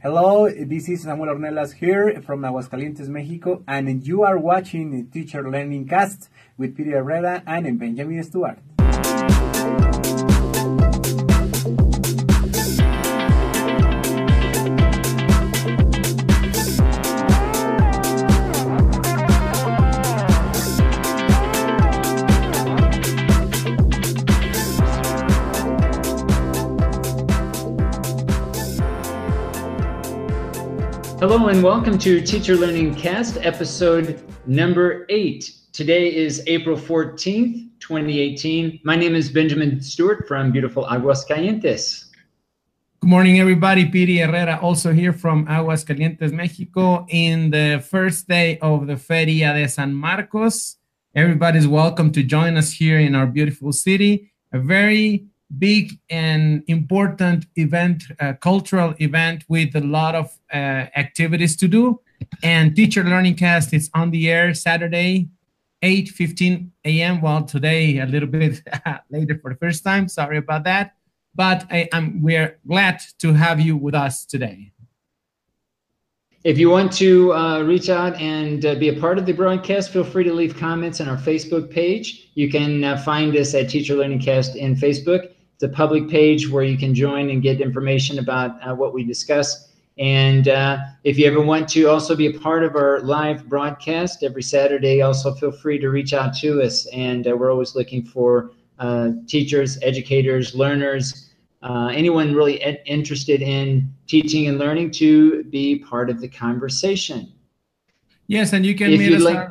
Hello, this is Samuel Ornelas here from Aguascalientes, Mexico, and you are watching Teacher Learning Cast with Peter Herrera and Benjamin Stewart. Hello and welcome to Teacher Learning Cast, episode number eight. Today is April 14th, 2018. My name is Benjamin Stewart from beautiful Aguascalientes. Good morning, everybody. Piry Herrera, also here from Aguascalientes, Mexico, in the first day of the Feria de San Marcos. Everybody's welcome to join us here in our beautiful city. A very big and important event, uh, cultural event with a lot of uh, activities to do. And Teacher Learning Cast is on the air Saturday, 8 15 a.m. Well, today a little bit later for the first time. Sorry about that. But I, am we're glad to have you with us today. If you want to uh, reach out and uh, be a part of the broadcast, feel free to leave comments on our Facebook page. You can uh, find us at Teacher Learning Cast in Facebook. A public page where you can join and get information about uh, what we discuss. And uh, if you ever want to also be a part of our live broadcast every Saturday, also feel free to reach out to us. And uh, we're always looking for uh, teachers, educators, learners, uh, anyone really ed- interested in teaching and learning to be part of the conversation. Yes, and you can If meet us. like-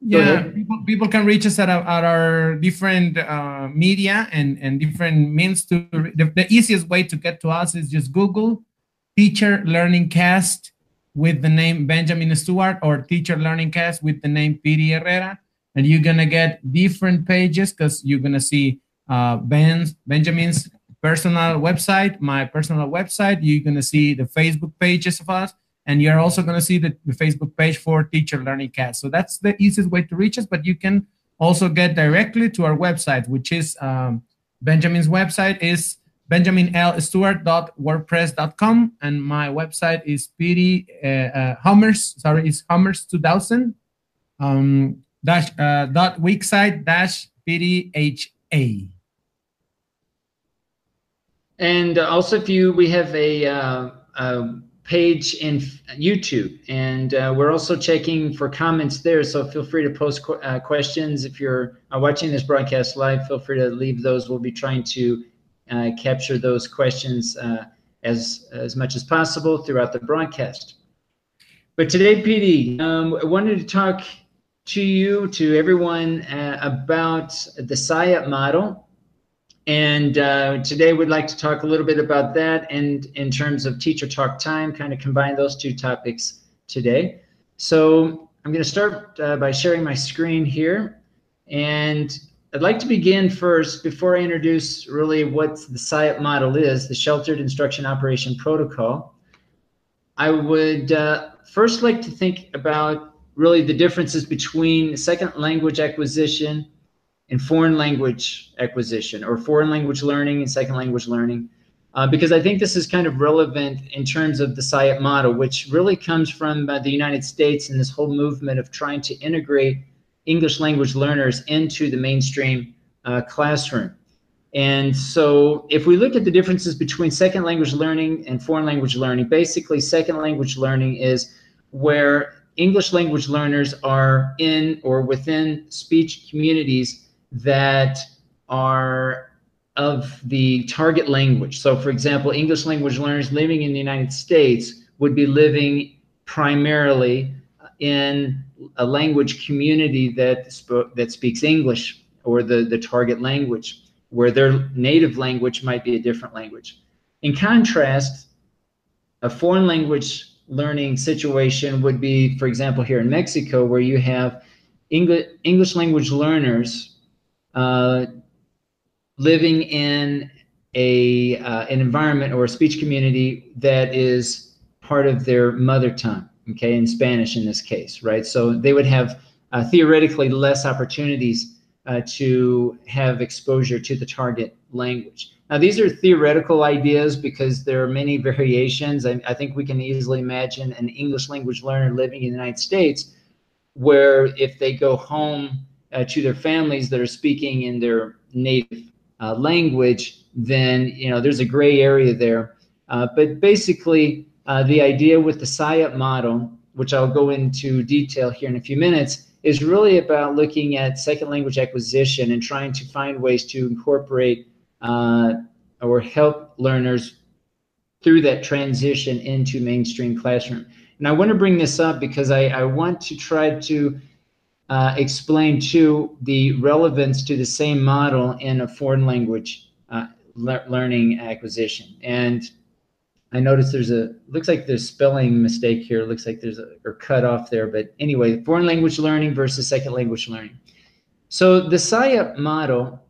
yeah, people, people can reach us at our, at our different uh, media and, and different means to the, the easiest way to get to us is just Google Teacher Learning Cast with the name Benjamin Stewart or Teacher Learning Cast with the name Piry Herrera, and you're gonna get different pages because you're gonna see uh, Ben's Benjamin's personal website, my personal website. You're gonna see the Facebook pages of us, and you're also going to see the, the facebook page for teacher learning cast so that's the easiest way to reach us but you can also get directly to our website which is um, benjamin's website is benjaminlstewart.wordpress.com and my website is pd uh, uh, hummers sorry is hummers 2000 um, dash uh, dot dash pdha And also, if you, we have a, uh, a page in YouTube, and uh, we're also checking for comments there. So feel free to post qu- uh, questions. If you're uh, watching this broadcast live, feel free to leave those. We'll be trying to uh, capture those questions uh, as as much as possible throughout the broadcast. But today, PD, um, I wanted to talk to you, to everyone, uh, about the SIOP model. And uh, today we'd like to talk a little bit about that and in terms of teacher talk time, kind of combine those two topics today. So I'm going to start uh, by sharing my screen here. And I'd like to begin first, before I introduce really what the SIOP model is, the Sheltered Instruction Operation Protocol, I would uh, first like to think about really the differences between second language acquisition and foreign language acquisition or foreign language learning and second language learning. Uh, because I think this is kind of relevant in terms of the SIOP model, which really comes from uh, the United States and this whole movement of trying to integrate English language learners into the mainstream uh, classroom. And so, if we look at the differences between second language learning and foreign language learning, basically, second language learning is where English language learners are in or within speech communities that are of the target language. So, for example, English language learners living in the United States would be living primarily in a language community that that speaks English or the, the target language, where their native language might be a different language. In contrast, a foreign language learning situation would be, for example, here in Mexico, where you have English, English language learners uh, living in a uh, an environment or a speech community that is part of their mother tongue, okay, in Spanish in this case, right? So they would have uh, theoretically less opportunities uh, to have exposure to the target language. Now, these are theoretical ideas because there are many variations. I, I, think we can easily imagine an English language learner living in the United States where if they go home uh, to their families that are speaking in their native uh, language, then you know there's a gray area there. Uh, but basically, uh, the idea with the SIOP model, which I'll go into detail here in a few minutes, is really about looking at second language acquisition and trying to find ways to incorporate uh, or help learners through that transition into mainstream classroom. And I want to bring this up because I, I want to try to uh, explain to the relevance to the same model in a foreign language uh, le learning acquisition. And I noticed there's a looks like there's spelling mistake here. Looks like there's a or cut off there. But anyway, foreign language learning versus second language learning. So the SIOP model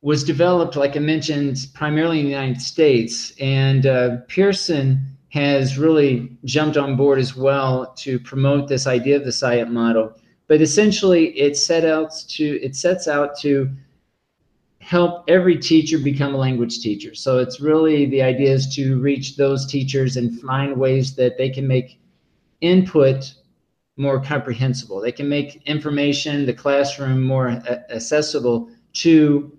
was developed, like I mentioned, primarily in the United States, and uh, Pearson has really jumped on board as well to promote this idea of the SIOP model. But essentially, it set out to it sets out to help every teacher become a language teacher. So it's really the idea is to reach those teachers and find ways that they can make input more comprehensible. They can make information, the classroom more accessible to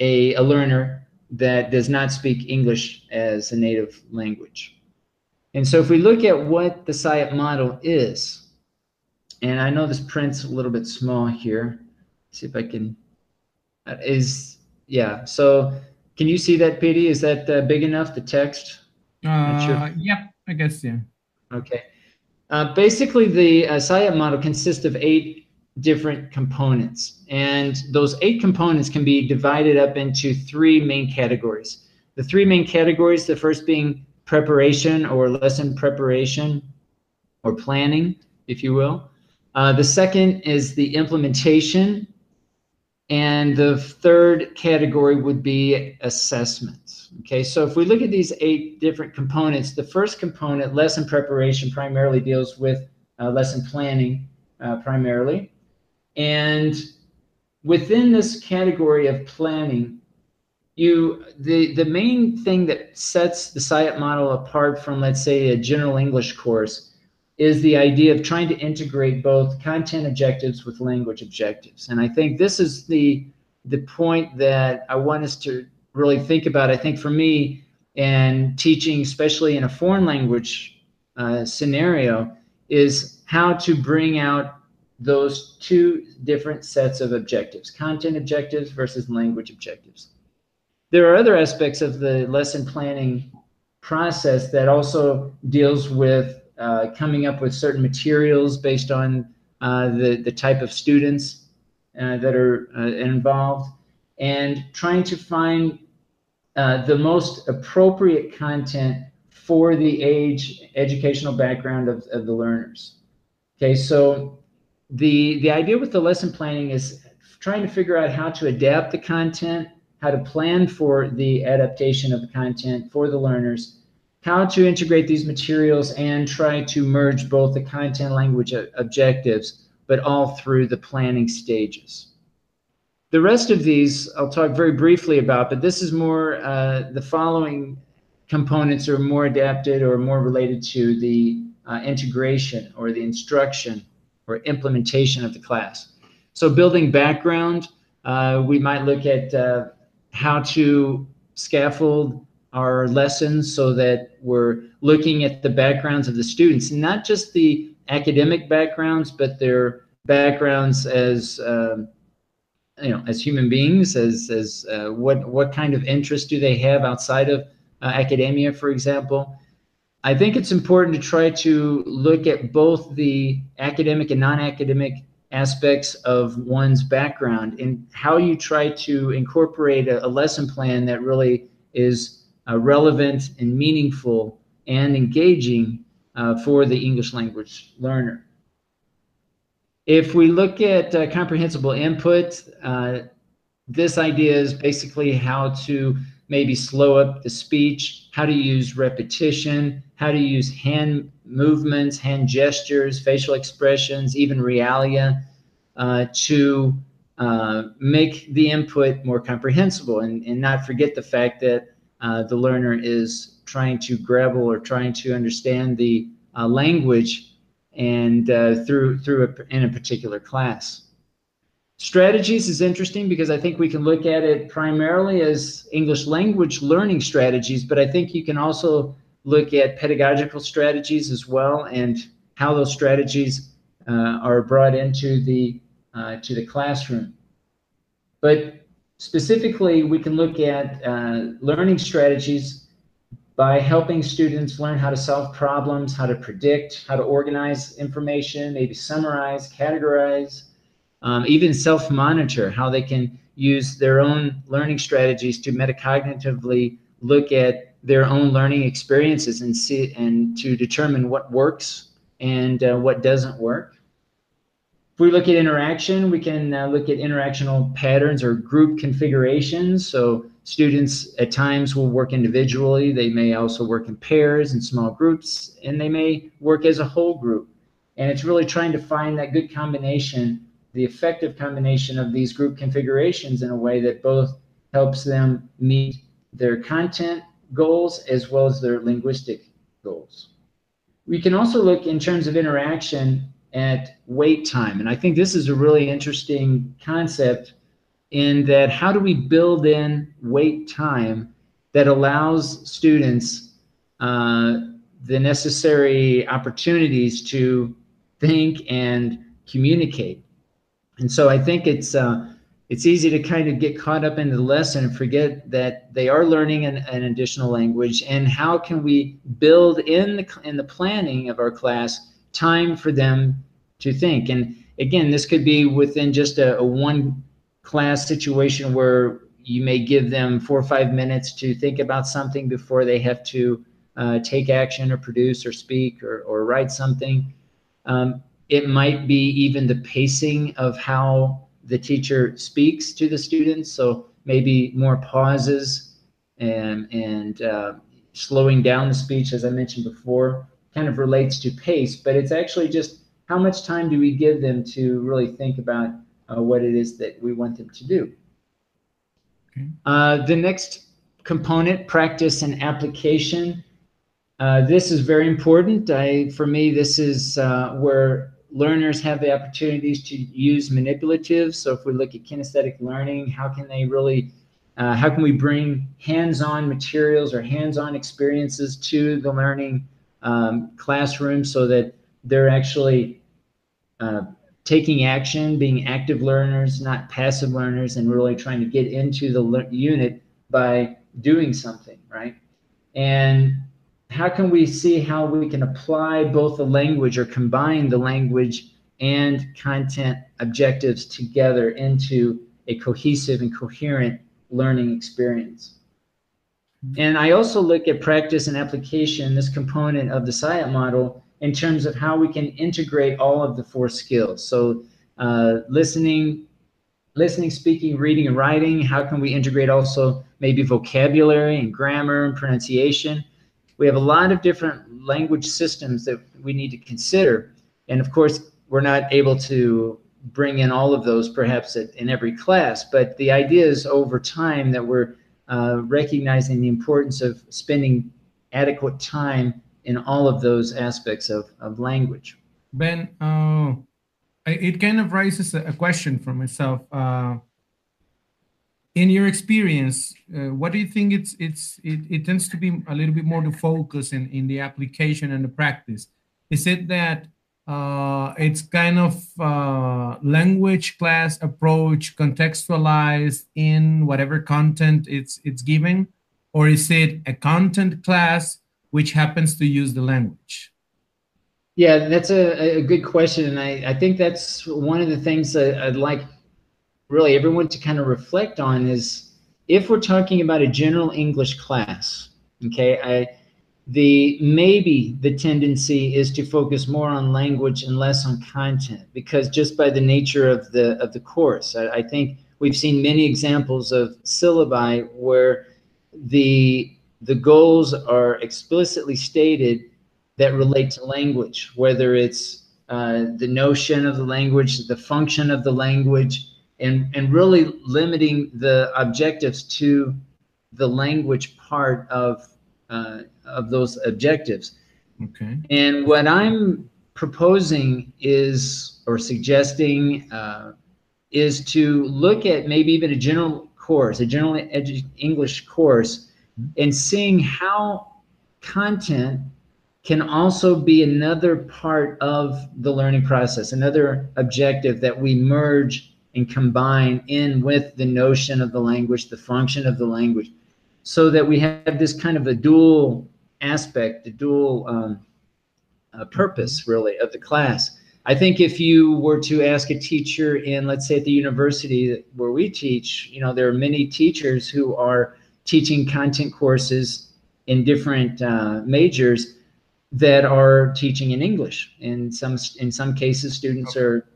a, a learner that does not speak English as a native language. And so if we look at what the SIOP model is, and I know this print's a little bit small here. Let's see if I can, uh, is yeah. So can you see that, PD? Is that uh, big enough, the text? Uh, sure. Yep, I guess, yeah. Okay. Uh, basically, the uh, SIOP model consists of eight different components. And those eight components can be divided up into three main categories. The three main categories, the first being preparation or lesson preparation or planning, if you will. Uh, the second is the implementation and the third category would be assessments. Okay, so if we look at these eight different components, the first component, lesson preparation, primarily deals with uh, lesson planning uh, primarily. And within this category of planning, you the, the main thing that sets the SIOP model apart from, let's say, a general English course is the idea of trying to integrate both content objectives with language objectives. And I think this is the the point that I want us to really think about. I think for me, and teaching, especially in a foreign language uh, scenario, is how to bring out those two different sets of objectives content objectives versus language objectives. There are other aspects of the lesson planning process that also deals with uh, coming up with certain materials based on uh, the, the type of students uh, that are uh, involved, and trying to find uh, the most appropriate content for the age, educational background of, of the learners. Okay, so the, the idea with the lesson planning is trying to figure out how to adapt the content, how to plan for the adaptation of the content for the learners, how to integrate these materials and try to merge both the content language objectives, but all through the planning stages. The rest of these I'll talk very briefly about, but this is more, uh, the following components are more adapted or more related to the uh, integration or the instruction or implementation of the class. So building background, uh, we might look at uh, how to scaffold our lessons so that we're looking at the backgrounds of the students, not just the academic backgrounds, but their backgrounds as um, you know, as human beings, as as uh, what what kind of interest do they have outside of uh, academia, for example. I think it's important to try to look at both the academic and non-academic aspects of one's background and how you try to incorporate a, a lesson plan that really is uh, relevant and meaningful and engaging uh, for the English language learner. If we look at uh, comprehensible input, uh, this idea is basically how to maybe slow up the speech, how to use repetition, how to use hand movements, hand gestures, facial expressions, even realia uh, to uh, make the input more comprehensible and, and not forget the fact that uh, the learner is trying to grapple or trying to understand the uh, language and uh, through through a, in a particular class. Strategies is interesting because I think we can look at it primarily as English language learning strategies, but I think you can also look at pedagogical strategies as well and how those strategies uh, are brought into the uh, to the classroom. But specifically, we can look at uh, learning strategies by helping students learn how to solve problems, how to predict, how to organize information, maybe summarize, categorize, um, even self-monitor, how they can use their own learning strategies to metacognitively look at their own learning experiences and see and to determine what works and uh, what doesn't work. If we look at interaction, we can uh, look at interactional patterns or group configurations. So students at times will work individually. They may also work in pairs and small groups, and they may work as a whole group. And it's really trying to find that good combination the effective combination of these group configurations in a way that both helps them meet their content goals as well as their linguistic goals. We can also look in terms of interaction at wait time. And I think this is a really interesting concept in that how do we build in wait time that allows students uh, the necessary opportunities to think and communicate. And so I think it's uh, it's easy to kind of get caught up in the lesson and forget that they are learning an, an, additional language. And how can we build in the in the planning of our class time for them to think? And again, this could be within just a, a one class situation where you may give them four or five minutes to think about something before they have to uh, take action or produce or speak or, or write something. Um, it might be even the pacing of how the teacher speaks to the students. So maybe more pauses and, and uh, slowing down the speech, as I mentioned before, kind of relates to pace, but it's actually just how much time do we give them to really think about uh, what it is that we want them to do. Okay. Uh, the next component, practice and application. Uh, this is very important. I, for me, this is uh, where learners have the opportunities to use manipulative. So if we look at kinesthetic learning, how can they really, uh, how can we bring hands-on materials or hands-on experiences to the learning um, classroom so that they're actually uh, taking action, being active learners, not passive learners, and really trying to get into the unit by doing something, right? And how can we see how we can apply both the language or combine the language and content objectives together into a cohesive and coherent learning experience. And I also look at practice and application, this component of the SIOP model, in terms of how we can integrate all of the four skills. So uh, listening, listening, speaking, reading, and writing. How can we integrate also maybe vocabulary and grammar and pronunciation? We have a lot of different language systems that we need to consider. And of course, we're not able to bring in all of those perhaps at, in every class, but the idea is over time that we're uh, recognizing the importance of spending adequate time in all of those aspects of, of language. Ben, uh, it kind of raises a question for myself. Uh, in your experience, uh, what do you think it's it's it, it tends to be a little bit more to focus in in the application and the practice? Is it that uh, it's kind of uh, language class approach contextualized in whatever content it's it's giving, or is it a content class which happens to use the language? Yeah, that's a, a good question, and I, I think that's one of the things that I'd like really everyone to kind of reflect on is if we're talking about a general English class, okay, I the maybe the tendency is to focus more on language and less on content because just by the nature of the of the course, I, I think we've seen many examples of syllabi where the the goals are explicitly stated that relate to language, whether it's uh, the notion of the language, the function of the language, and and really limiting the objectives to the language part of uh, of those objectives. Okay. And what I'm proposing is or suggesting uh, is to look at maybe even a general course, a general edu- English course, and seeing how content can also be another part of the learning process, another objective that we merge and combine in with the notion of the language, the function of the language, so that we have this kind of a dual aspect, a dual um, uh, purpose, really, of the class. I think if you were to ask a teacher in, let's say, at the university where we teach, you know, there are many teachers who are teaching content courses in different uh, majors that are teaching in English. In some in some cases, students are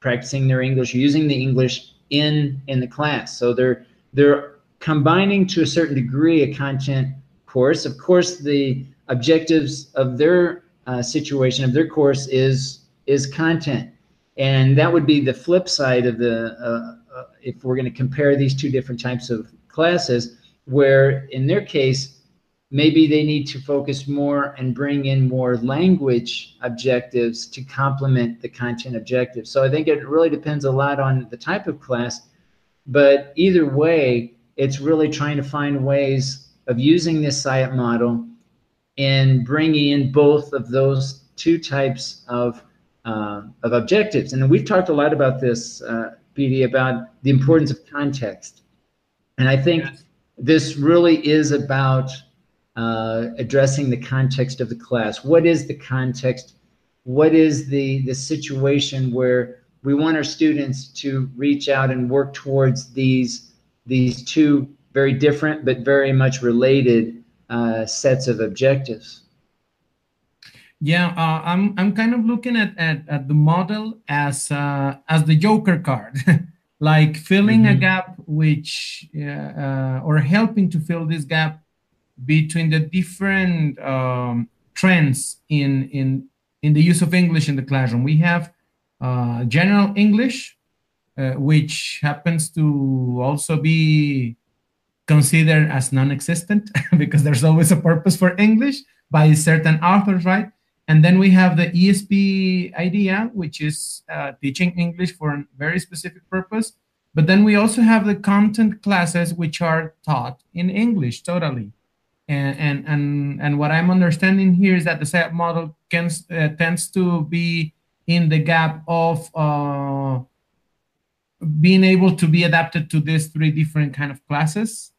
practicing their English, using the English in in the class. So they're they're combining to a certain degree a content course. Of course, the objectives of their uh, situation of their course is is content, and that would be the flip side of the uh, uh, if we're going to compare these two different types of classes, where in their case maybe they need to focus more and bring in more language objectives to complement the content objectives. So I think it really depends a lot on the type of class, but either way, it's really trying to find ways of using this SIOP model and bringing in both of those two types of uh, of objectives. And we've talked a lot about this, uh, PD, about the importance of context. And I think yes. this really is about uh, addressing the context of the class. What is the context? What is the, the situation where we want our students to reach out and work towards these, these two very different but very much related uh, sets of objectives? Yeah, uh, I'm I'm kind of looking at at, at the model as uh, as the Joker card, like filling mm-hmm. a gap, which uh, or helping to fill this gap between the different um, trends in in in the use of English in the classroom. We have uh, general English, uh, which happens to also be considered as non-existent because there's always a purpose for English by certain authors, right? And then we have the ESP idea, which is uh, teaching English for a very specific purpose. But then we also have the content classes, which are taught in English totally. And, and, and, what I'm understanding here is that the SIOP model can, uh, tends to be in the gap of uh, being able to be adapted to these three different kind of classes,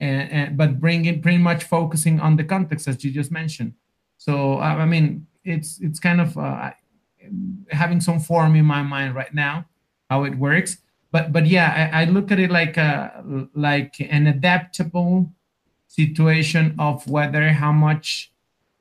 and, and, but bringing pretty much focusing on the context as you just mentioned. So I mean, it's it's kind of uh, having some form in my mind right now how it works but but yeah I, I, look at it like a like an adaptable situation of whether how much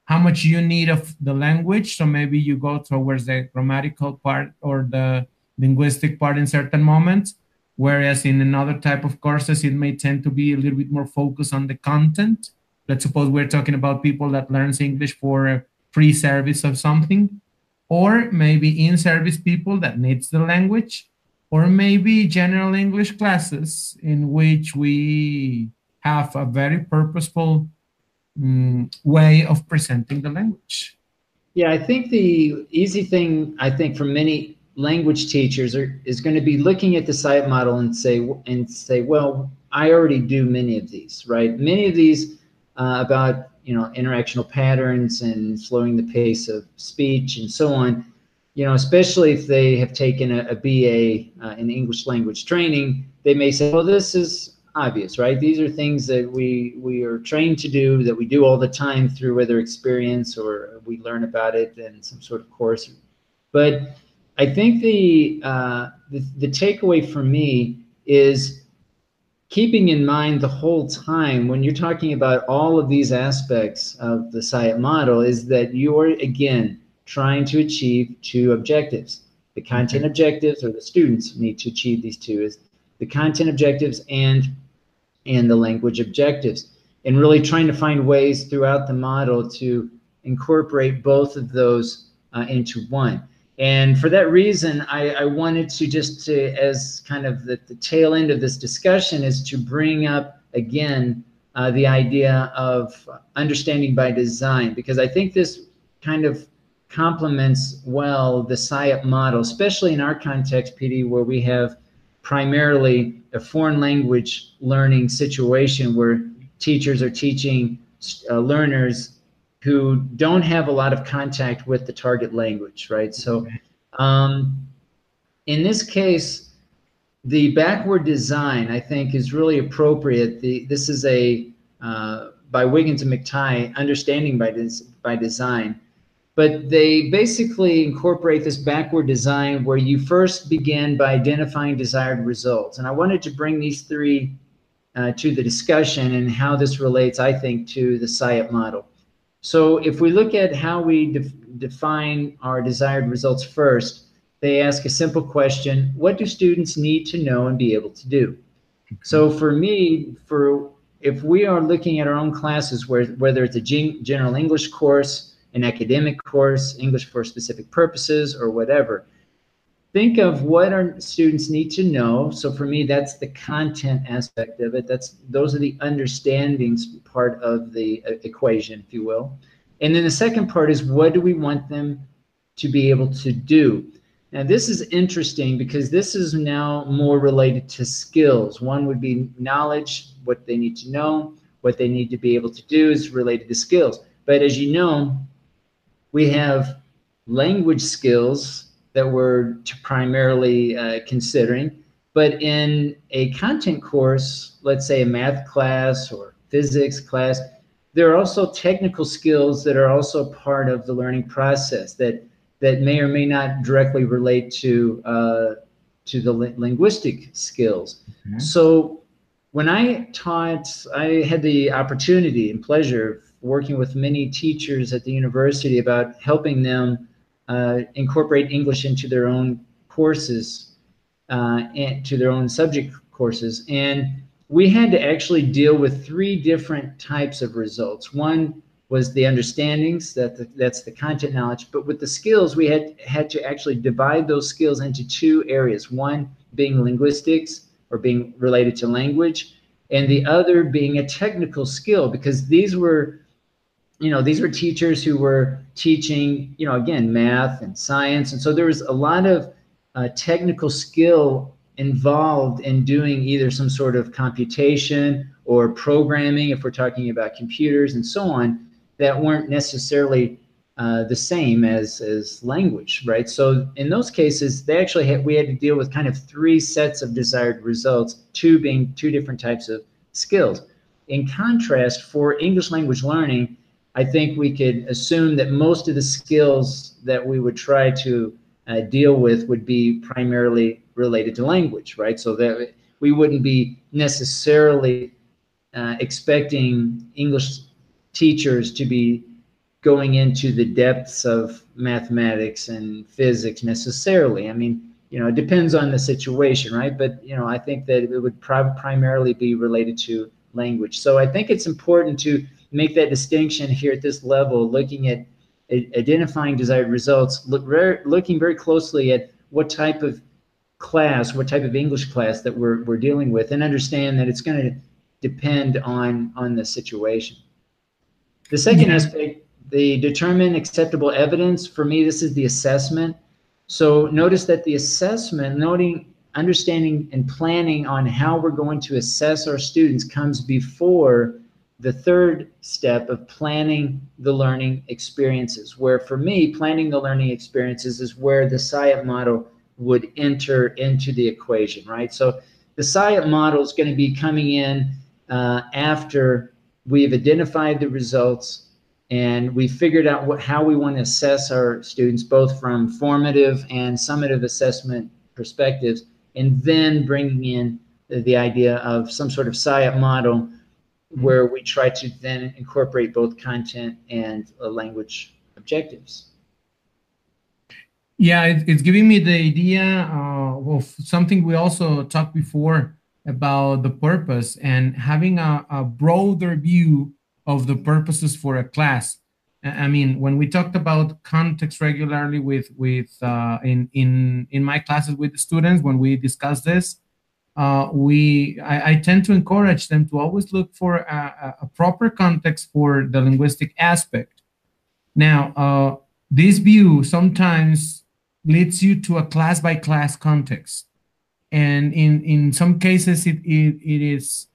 how much you need of the language. So maybe you go towards the grammatical part or the linguistic part in certain moments whereas in another type of courses it may tend to be a little bit more focused on the content. Let's suppose we're talking about people that learns english for pre-service of something or maybe in-service people that needs the language or maybe general english classes in which we have a very purposeful um, way of presenting the language. Yeah i think the easy thing i think for many language teachers are, is going to be looking at the SIOP model and say and say well i already do many of these right? Many of these uh, about you know interactional patterns and slowing the pace of speech and so on. You know especially if they have taken a, a ba uh, in english language training they may say well this is obvious right? These are things that we we are trained to do that we do all the time through whether experience or we learn about it in some sort of course. But i think the uh, the, the takeaway for me is keeping in mind the whole time when you're talking about all of these aspects of the SIOP model is that you're again trying to achieve two objectives. The content objectives or the students need to achieve these two is the content objectives and and the language objectives and really trying to find ways throughout the model to incorporate both of those uh, into one. And for that reason, I, I wanted to just to, as kind of the, the tail end of this discussion, is to bring up again uh, the idea of understanding by design, because I think this kind of complements well the SIOP model, especially in our context, PD, where we have primarily a foreign language learning situation where teachers are teaching uh, learners who don't have a lot of contact with the target language, right? So, um, in this case, the backward design I think is really appropriate. The this is a uh, by Wiggins and McTighe, understanding by des- by design, but they basically incorporate this backward design where you first begin by identifying desired results. And I wanted to bring these three uh, to the discussion and how this relates, I think, to the SIOP model. So if we look at how we def define our desired results first, they ask a simple question, what do students need to know and be able to do? So for me, for if we are looking at our own classes, where, whether it's a general English course, an academic course, English for specific purposes, or whatever, think of what our students need to know. So for me, that's the content aspect of it. That's those are the understandings part of the uh, equation, if you will. And then the second part is what do we want them to be able to do? Now this is interesting because this is now more related to skills. One would be knowledge, what they need to know, what they need to be able to do is related to skills. But as you know, we have language skills that we're primarily uh, considering. But in a content course, let's say a math class or physics class, there are also technical skills that are also part of the learning process that that may or may not directly relate to uh, to the li linguistic skills. Mm-hmm. So when I taught, I had the opportunity and pleasure working with many teachers at the university about helping them uh, incorporate English into their own courses uh, and to their own subject courses. And we had to actually deal with three different types of results. One was the understandings, that the, that's the content knowledge. But with the skills, we had had to actually divide those skills into two areas. One being linguistics or being related to language, and the other being a technical skill because these were you know, these were teachers who were teaching, you know, again, math and science. And so there was a lot of uh, technical skill involved in doing either some sort of computation or programming, if we're talking about computers and so on, that weren't necessarily uh, the same as, as language, right? So in those cases, they actually had, we had to deal with kind of three sets of desired results, two being two different types of skills. In contrast, for English language learning, I think we could assume that most of the skills that we would try to uh, deal with would be primarily related to language, right? So that we wouldn't be necessarily uh, expecting English teachers to be going into the depths of mathematics and physics necessarily. I mean, you know, it depends on the situation, right? But, you know, I think that it would primarily be related to language. So I think it's important to make that distinction here at this level, looking at identifying desired results, look very, looking very closely at what type of class, what type of English class that we're, we're dealing with, and understand that it's going to depend on, on the situation. The second aspect, the determine acceptable evidence, for me, this is the assessment. So notice that the assessment, noting, understanding and planning on how we're going to assess our students comes before the third step of planning the learning experiences, where for me, planning the learning experiences is where the SIOP model would enter into the equation, right? So the SIOP model is going to be coming in uh, after we've identified the results and we figured out what, how we want to assess our students, both from formative and summative assessment perspectives, and then bringing in the, the idea of some sort of SIOP model. Where we try to then incorporate both content and uh, language objectives. Yeah, it, it's giving me the idea uh, of something we also talked before about the purpose and having a, a broader view of the purposes for a class. I mean, when we talked about context regularly with with uh, in in in my classes with the students, when we discuss this, uh, we I, I, tend to encourage them to always look for a, a proper context for the linguistic aspect. Now, uh, this view sometimes leads you to a class by class context, and in in some cases it it, it is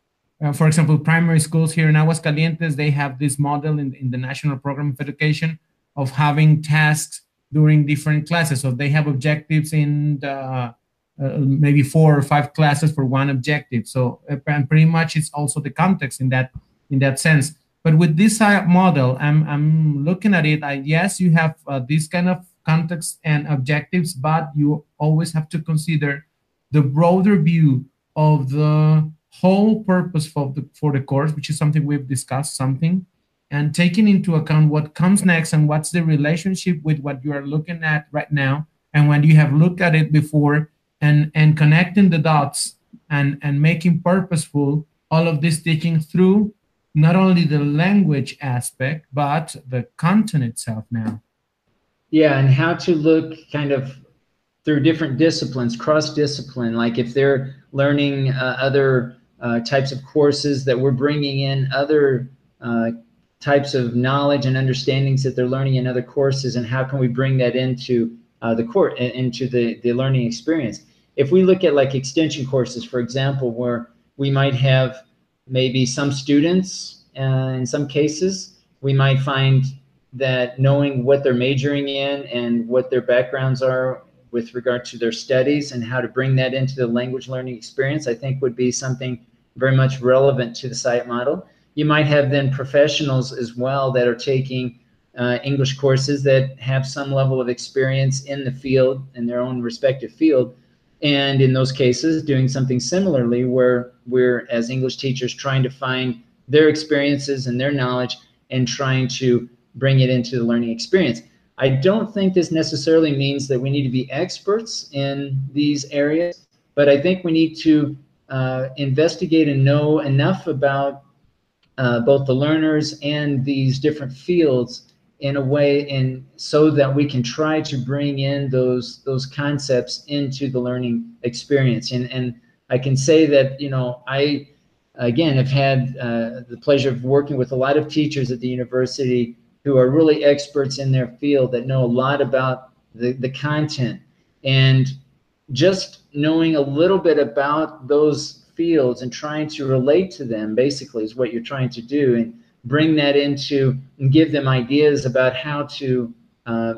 uh, for example, primary schools here in Aguascalientes, they have this model in, in the National Program of Education of having tasks during different classes. So they have objectives in the, uh, maybe four or five classes for one objective. So uh, and pretty much it's also the context in that in that sense. But with this model, I'm, I'm looking at it. I, yes, you have uh, this kind of context and objectives, but you always have to consider the broader view of the whole purpose for the for the course, which is something we've discussed something, and taking into account what comes next and what's the relationship with what you are looking at right now, and when you have looked at it before, and and connecting the dots and and making purposeful all of this teaching through not only the language aspect but the content itself now. Yeah, and how to look kind of through different disciplines, cross discipline. Like if they're learning uh, other uh, types of courses that we're bringing in other uh, types of knowledge and understandings that they're learning in other courses and how can we bring that into uh, the court into the, the learning experience if we look at like extension courses for example where we might have maybe some students uh, in some cases we might find that knowing what they're majoring in and what their backgrounds are with regard to their studies and how to bring that into the language learning experience i think would be something very much relevant to the SIOP model. You might have then professionals as well that are taking uh, English courses that have some level of experience in the field, in their own respective field. And in those cases, doing something similarly where we're, as English teachers, trying to find their experiences and their knowledge and trying to bring it into the learning experience. I don't think this necessarily means that we need to be experts in these areas, but I think we need to uh, investigate and know enough about uh, both the learners and these different fields in a way and so that we can try to bring in those those concepts into the learning experience. And and I can say that you know I again have had uh, the pleasure of working with a lot of teachers at the university who are really experts in their field that know a lot about the, the content. And just knowing a little bit about those fields and trying to relate to them basically is what you're trying to do. And bring that into and give them ideas about how to uh,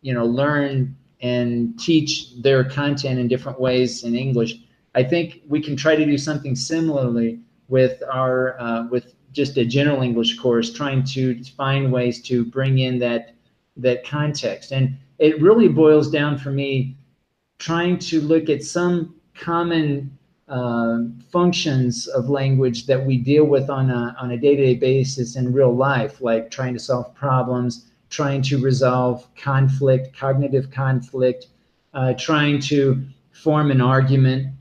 you know learn and teach their content in different ways in english. I think we can try to do something similarly with our uh, with just a general english course trying to find ways to bring in that that context. And it really boils down for me trying to look at some common uh, functions of language that we deal with on a, on a day-to-day basis in real life, like trying to solve problems, trying to resolve conflict, cognitive conflict, uh, trying to form an argument.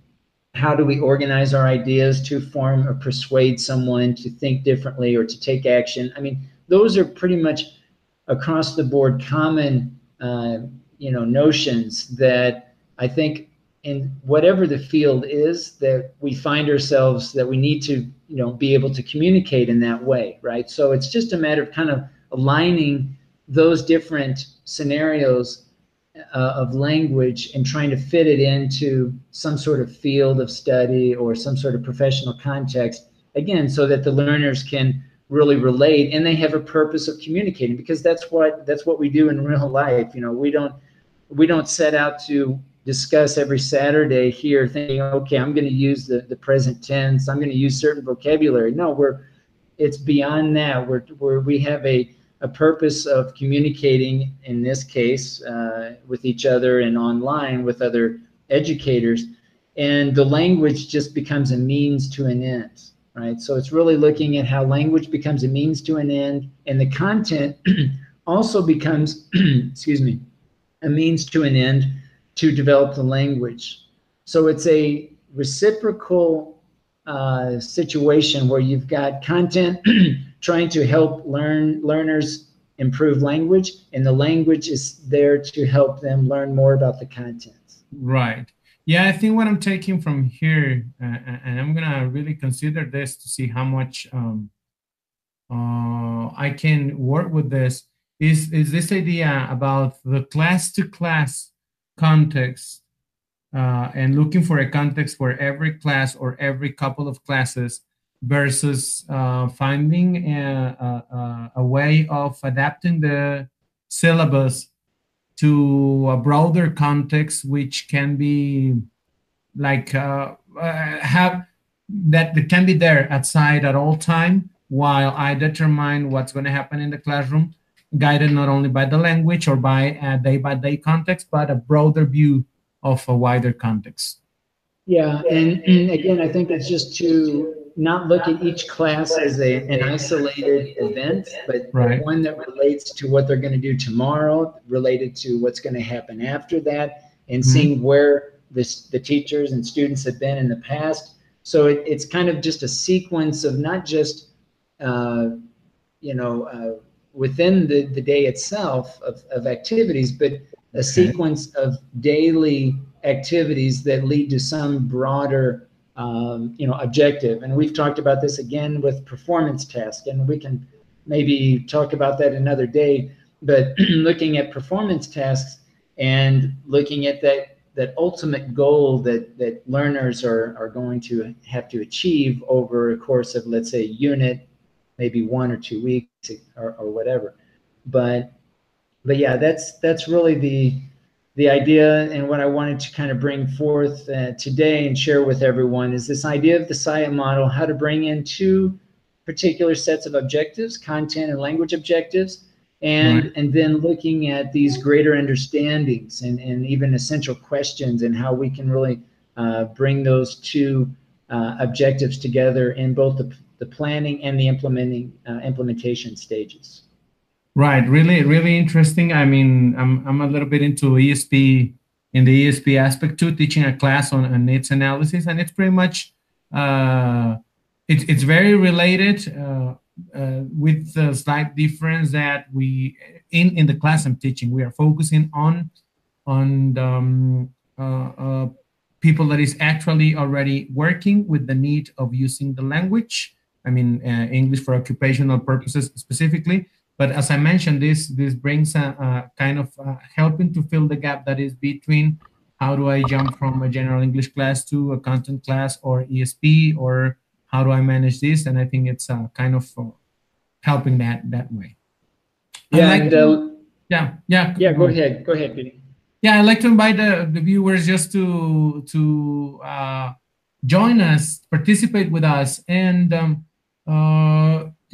How do we organize our ideas to form or persuade someone to think differently or to take action? I mean, those are pretty much across the board common, uh, you know, notions that I think in whatever the field is that we find ourselves that we need to you know be able to communicate in that way right? So it's just a matter of kind of aligning those different scenarios uh, of language and trying to fit it into some sort of field of study or some sort of professional context again so that the learners can really relate and they have a purpose of communicating because that's what that's what we do in real life you know? We don't we don't set out to discuss every Saturday here, thinking, okay, I'm going to use the, the present tense. I'm going to use certain vocabulary. No, we're it's beyond that. We're, we're we have a a purpose of communicating in this case uh, with each other and online with other educators, and the language just becomes a means to an end. Right. So it's really looking at how language becomes a means to an end, and the content also becomes, excuse me, a means to an end to develop the language. So it's a reciprocal uh, situation where you've got content trying to help learn learners improve language, and the language is there to help them learn more about the content. Right. Yeah, I think what I'm taking from here, uh, and I'm gonna really consider this to see how much um, uh, I can work with this, is is this idea about the class to class context uh, and looking for a context for every class or every couple of classes versus uh, finding a, a, a, way of adapting the syllabus to a broader context, which can be like uh, uh, have that, can be there outside at all time while I determine what's going to happen in the classroom, guided not only by the language or by a day by day context, but a broader view of a wider context. Yeah, and, and again, I think it's just to not look at each class as a, an isolated event, but right. one that relates to what they're going to do tomorrow, related to what's going to happen after that, and mm-hmm. seeing where this, the teachers and students have been in the past. So it, it's kind of just a sequence of not just, uh, you know, uh, within the, the day itself of, of activities, but a okay. sequence of daily activities that lead to some broader um, you know objective and we've talked about this again with performance tasks and we can maybe talk about that another day but looking at performance tasks and looking at that that ultimate goal that that learners are are going to have to achieve over a course of let's say a unit maybe one or two weeks or, or whatever but but yeah, that's that's really the the idea and what I wanted to kind of bring forth uh, today and share with everyone is this idea of the SIOP model, how to bring in two particular sets of objectives, content and language objectives, and right. and then looking at these greater understandings and, and even essential questions and how we can really uh, bring those two uh, objectives together in both the, the planning and the implementing uh, implementation stages. Right, really, really interesting. I mean, I'm I'm a little bit into ESP in the ESP aspect too, teaching a class on, on needs analysis, and it's pretty much uh, it's it's very related uh, uh, with the slight difference that we in in the class I'm teaching we are focusing on on um, uh, uh, people that is actually already working with the need of using the language. I mean, uh, English for occupational purposes specifically but as I mentioned, this this brings a, a kind of uh, helping to fill the gap that is between how do I jump from a general English class to a content class or ESP, or how do I manage this? And I think it's uh, kind of uh, helping that that way. Yeah, like and, uh, yeah, yeah. Yeah, go ahead. Go ahead, Billy. Yeah, I'd like to invite the, the viewers just to to uh, join us, participate with us, and um,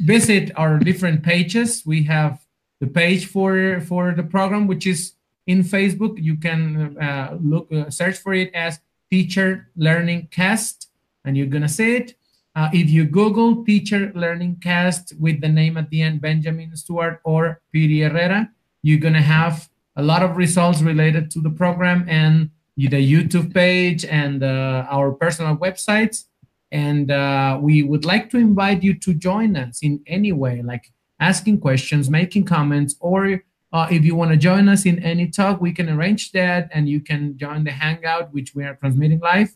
visit our different pages. We have the page for for the program, which is in Facebook. You can uh, look uh, search for it as Teacher Learning Cast, and you're gonna see it. Uh, if you Google Teacher Learning Cast with the name at the end, Benjamin Stewart or Piry Herrera, you're gonna have a lot of results related to the program and the YouTube page and uh, our personal websites and uh, we would like to invite you to join us in any way, like asking questions, making comments, or uh, if you want to join us in any talk, we can arrange that and you can join the Hangout, which we are transmitting live.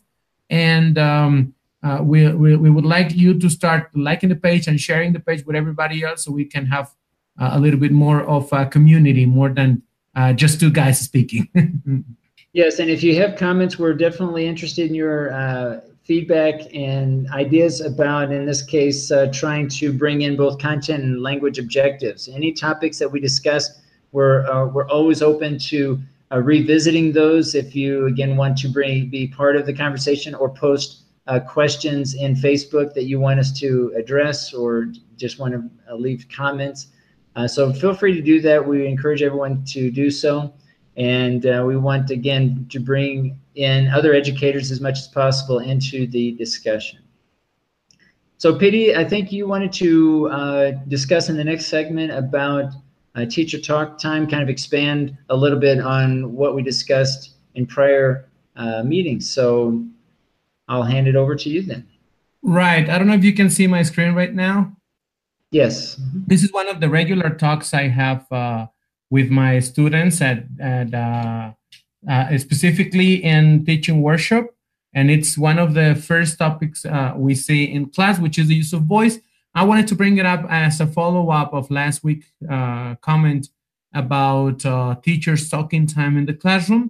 And um, uh, we, we, we, would like you to start liking the page and sharing the page with everybody else so we can have uh, a little bit more of a community more than uh, just two guys speaking. yes, and if you have comments, we're definitely interested in your uh, feedback and ideas about, in this case, uh, trying to bring in both content and language objectives. Any topics that we discuss, we're, uh, we're always open to uh, revisiting those if you, again, want to bring, be part of the conversation or post uh, questions in Facebook that you want us to address or just want to uh, leave comments. Uh, so feel free to do that. We encourage everyone to do so. And we want, again, to bring in other educators as much as possible into the discussion. So Piry, I think you wanted to uh, discuss in the next segment about uh, teacher talk time, kind of expand a little bit on what we discussed in prior uh, meetings. So I'll hand it over to you then. Right. I don't know if you can see my screen right now. Yes. This is one of the regular talks I have uh, with my students at, at uh, uh, specifically in teaching workshop. And it's one of the first topics uh, we see in class, which is the use of voice. I wanted to bring it up as a follow up of last week uh, comment about uh, teachers talking time in the classroom.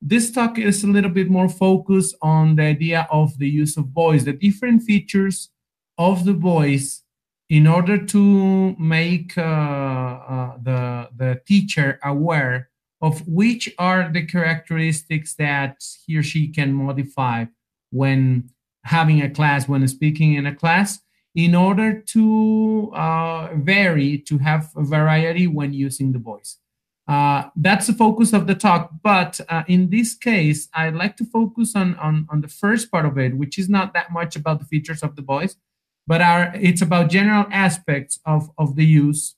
This talk is a little bit more focused on the idea of the use of voice, the different features of the voice in order to make uh, uh, the, the teacher aware of which are the characteristics that he or she can modify when having a class, when speaking in a class, in order to uh, vary, to have a variety when using the voice. Uh, that's the focus of the talk. But uh, in this case, I'd like to focus on, on, on the first part of it, which is not that much about the features of the voice, but our, it's about general aspects of, of the use.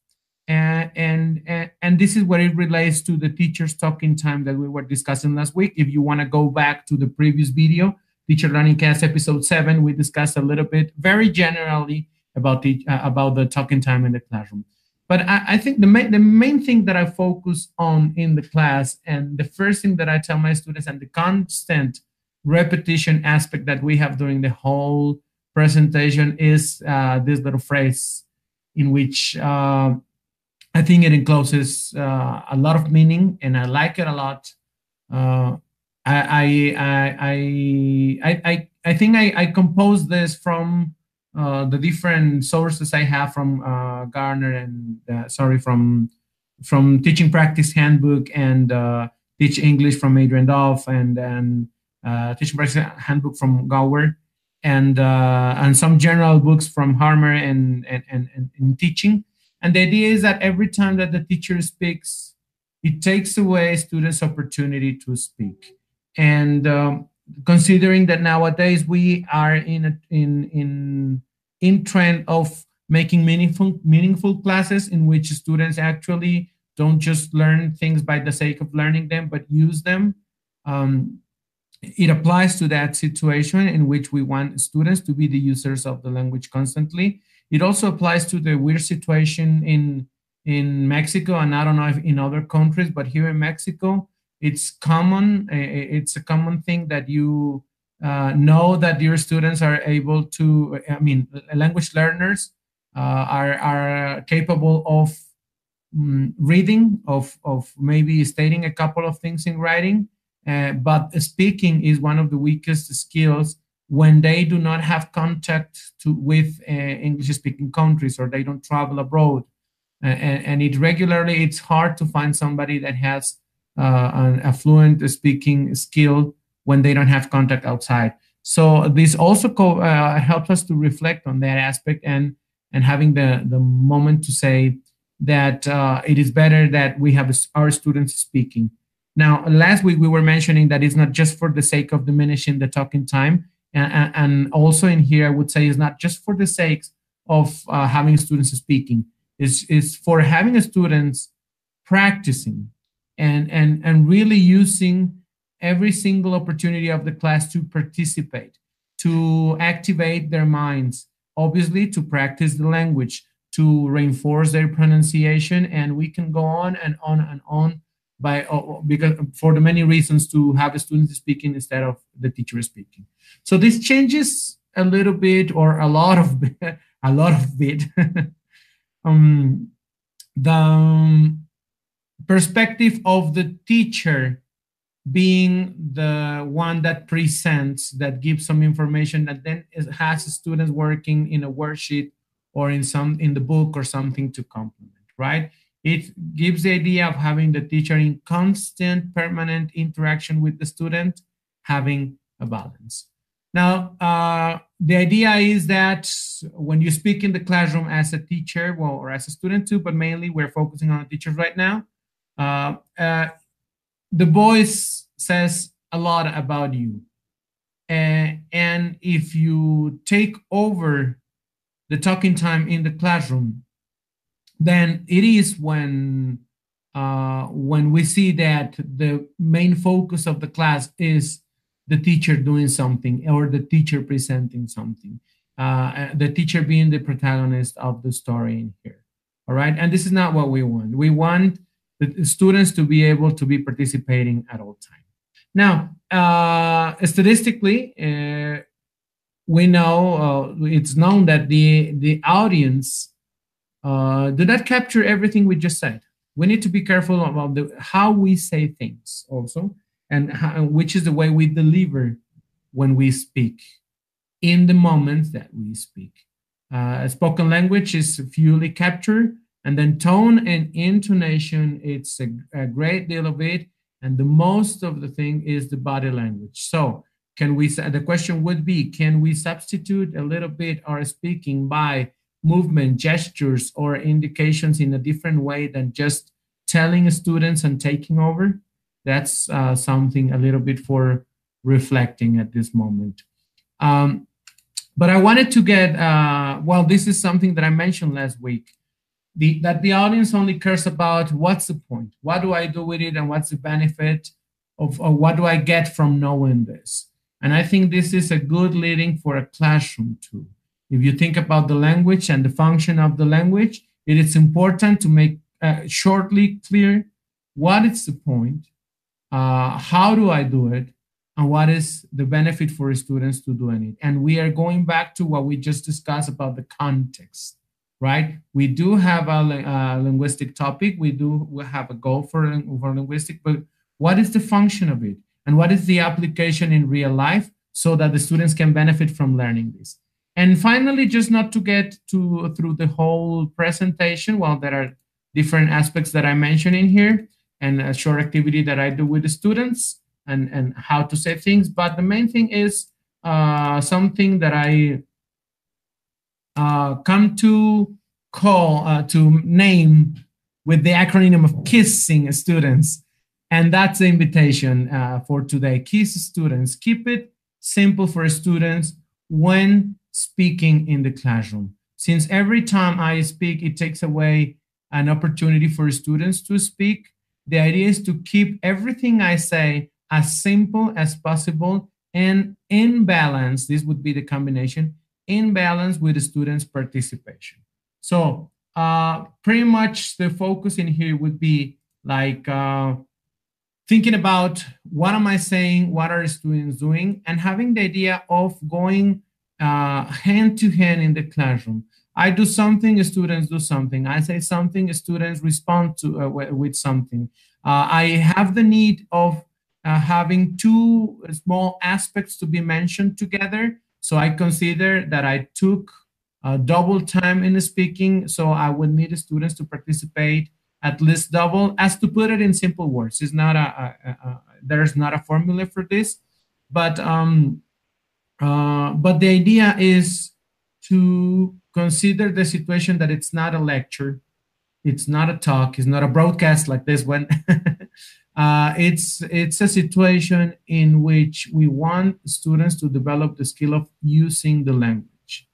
And, and, and this is where it relates to the teacher's talking time that we were discussing last week. If you want to go back to the previous video, Teacher Learning Cast episode seven, we discussed a little bit, very generally, about the uh, about the talking time in the classroom. But I, I, think the main the main thing that I focus on in the class, and the first thing that I tell my students, and the constant repetition aspect that we have during the whole presentation is uh, this little phrase in which uh, I think it encloses uh, a lot of meaning, and I like it a lot. Uh, I, I, I, I, I, think I, I composed this from uh, the different sources I have from uh, Garner and sorry from from Teaching Practice Handbook and Teach English from Adrian Doff and and Teaching Practice Handbook from Gower and uh, and some general books from Harmer and and, and teaching. And the idea is that every time that the teacher speaks, it takes away students' opportunity to speak and um, considering that nowadays we are in a, in in in trend of making meaningful meaningful classes in which students actually don't just learn things by the sake of learning them but use them um, it applies to that situation in which we want students to be the users of the language constantly. It also applies to the weird situation in in mexico and i don't know if in other countries but here in mexico it's common it's a common thing that you uh, know that your students are able to i mean language learners uh, are, are capable of um, reading of, of maybe stating a couple of things in writing uh, but speaking is one of the weakest skills when they do not have contact to, with uh, english speaking countries or they don't travel abroad and, and it regularly it's hard to find somebody that has uh, an affluent speaking skill when they don't have contact outside. So this also co- uh, helps us to reflect on that aspect and and having the the moment to say that uh, it is better that we have our students speaking. Now, last week we were mentioning that it's not just for the sake of diminishing the talking time, and, and also in here I would say it's not just for the sake of uh, having students speaking. It's, it's for having students practicing and and and really using every single opportunity of the class to participate to activate their minds obviously to practice the language to reinforce their pronunciation and we can go on and on and on by uh, because for the many reasons to have a student speaking instead of the teacher speaking. So this changes a little bit or a lot of a lot of bit. Um the um, perspective of the teacher being the one that presents that gives some information that then has students working in a worksheet or in some in the book or something to complement right it gives the idea of having the teacher in constant permanent interaction with the student having a balance now uh, the idea is that when you speak in the classroom as a teacher well or as a student too but mainly we're focusing on the teachers right now uh, uh, the voice says a lot about you. And if you take over the talking time in the classroom, then it is when uh, when we see that the main focus of the class is the teacher doing something or the teacher presenting something. uh, the teacher being the protagonist of the story in here. All right, and this is not what we want. We want the students to be able to be participating at all times. Now, uh, statistically, uh, we know uh, it's known that the the audience uh, do not capture everything we just said. We need to be careful about the, how we say things also, and how, which is the way we deliver when we speak in the moment that we speak. Uh, spoken language is fully captured, and then tone and intonation, it's a, a great deal of it. And the most of the thing is the body language. So can we, the question would be, can we substitute a little bit our speaking by movement, gestures, or indications in a different way than just telling students and taking over? That's uh, something a little bit for reflecting at this moment. Um, but I wanted to get, uh, well, this is something that I mentioned last week, the, that the audience only cares about what's the point? What do I do with it? And what's the benefit of, of what do I get from knowing this? And I think this is a good leading for a classroom too. If you think about the language and the function of the language, it is important to make uh, shortly clear what is the point, uh, how do I do it, and what is the benefit for students to doing it. And we are going back to what we just discussed about the context, right? We do have a, a linguistic topic. We do we have a goal for, for linguistic, but what is the function of it? And what is the application in real life so that the students can benefit from learning this? And finally, just not to get to through the whole presentation, well, there are different aspects that I mentioned in here and a short activity that I do with the students and, and how to say things. But the main thing is uh, something that I uh, come to call, uh, to name with the acronym of KISSing students. And that's the invitation uh, for today. KISS students. Keep it simple for students when speaking in the classroom. Since every time I speak, it takes away an opportunity for students to speak, the idea is to keep everything I say as simple as possible and in balance. This would be the combination in balance with the students' participation. So uh, pretty much the focus in here would be like uh, thinking about what am I saying, what are students doing, and having the idea of going hand to hand in the classroom. I do something, students do something. I say something, students respond to uh, with something. Uh, I have the need of uh, having two small aspects to be mentioned together. So I consider that I took uh, double time in speaking. So I would need students to participate at least double. As to put it in simple words, it's not a, a, a there's not a formula for this, but um, uh, but the idea is to consider the situation that it's not a lecture, it's not a talk, it's not a broadcast like this one. uh, it's it's a situation in which we want students to develop the skill of using the language.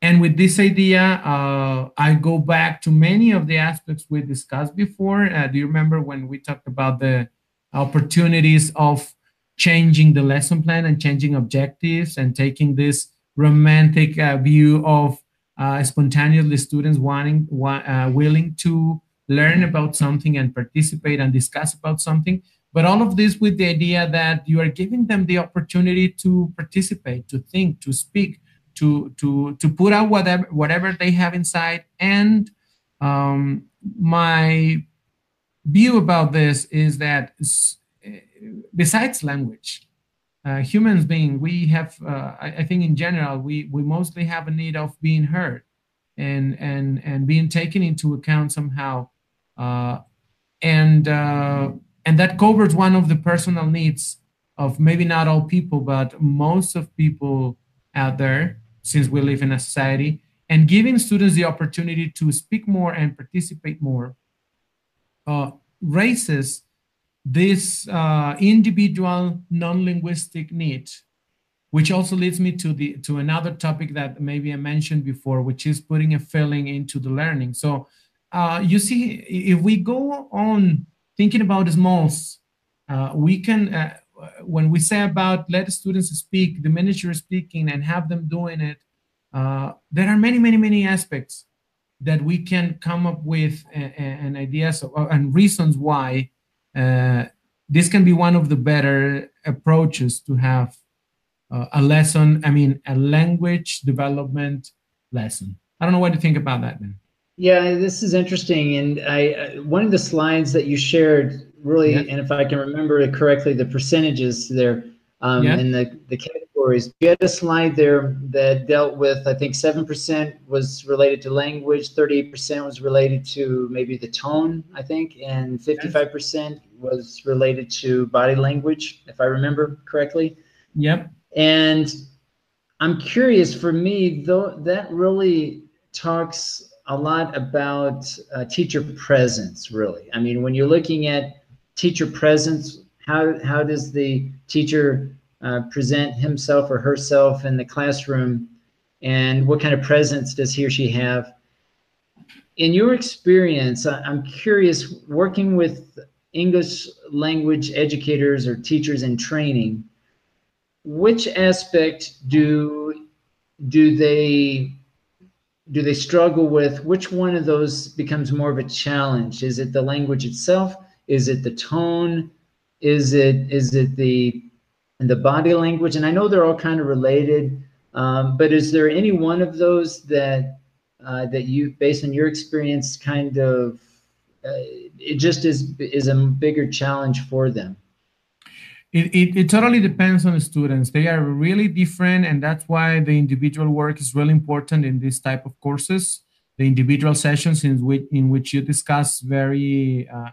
And with this idea, uh, I go back to many of the aspects we discussed before. Uh, do you remember when we talked about the opportunities of changing the lesson plan and changing objectives and taking this romantic uh, view of uh, spontaneously students wanting uh, willing to learn about something and participate and discuss about something. But all of this with the idea that you are giving them the opportunity to participate to think to speak to to to put out whatever whatever they have inside. And um, my view about this is that besides language, uh, humans being, we have, uh, I, I, think in general, we, we mostly have a need of being heard and, and, and being taken into account somehow. Uh, and, uh, and that covers one of the personal needs of maybe not all people, but most of people out there, since we live in a society, and giving students the opportunity to speak more and participate more uh, raises this uh, individual non-linguistic need, which also leads me to the to another topic that maybe I mentioned before, which is putting a feeling into the learning. So uh, you see, if we go on thinking about smalls, uh, we can uh, when we say about let students speak, the you're speaking and have them doing it, uh, there are many, many, many aspects that we can come up with and ideas of, and reasons why uh, this can be one of the better approaches to have uh, a lesson. I mean, a language development lesson. I don't know what you think about that, then. Yeah, this is interesting, and I uh, one of the slides that you shared really, yeah. and if I can remember it correctly, the percentages there um, yeah. and the the categories. You had a slide there that dealt with, I think, seven percent was related to language, thirty-eight percent was related to maybe the tone, I think, and fifty-five percent was related to body language, if I remember correctly. Yep. And I'm curious. For me, though, that really talks a lot about uh, teacher presence, really. I mean, when you're looking at teacher presence, how, how does the teacher uh, present himself or herself in the classroom? And what kind of presence does he or she have? In your experience, I'm curious, working with English language educators or teachers in training, which aspect do do they do they struggle with which one of those becomes more of a challenge is it the language itself is it the tone is it is it the the body language and i know they're all kind of related um, but is there any one of those that uh, that you based on your experience kind of uh, it just is is a bigger challenge for them it, it, it, totally depends on the students. They are really different, and that's why the individual work is really important in this type of courses. The individual sessions in which in which you discuss very uh,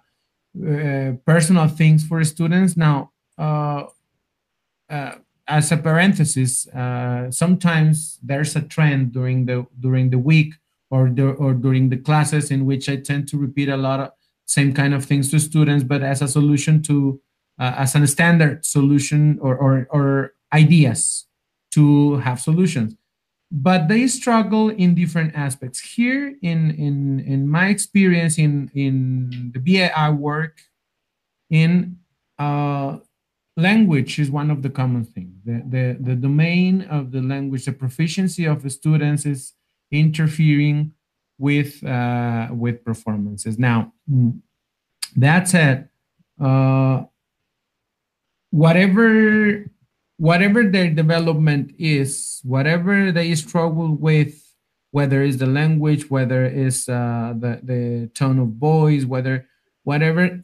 uh, personal things for students. Now, uh, as a parenthesis, uh, sometimes there's a trend during the during the week or the, or during the classes in which I tend to repeat a lot of same kind of things to students, but as a solution to uh, as a standard solution or, or, or ideas to have solutions. But they struggle in different aspects. Here in in in my experience in in the BAI work in uh, language is one of the common things. The, the the domain of the language the proficiency of the students is interfering with uh, with performances. Now that said uh, whatever whatever their development is, whatever they struggle with, whether it's the language, whether it's uh, the the tone of voice, whether whatever,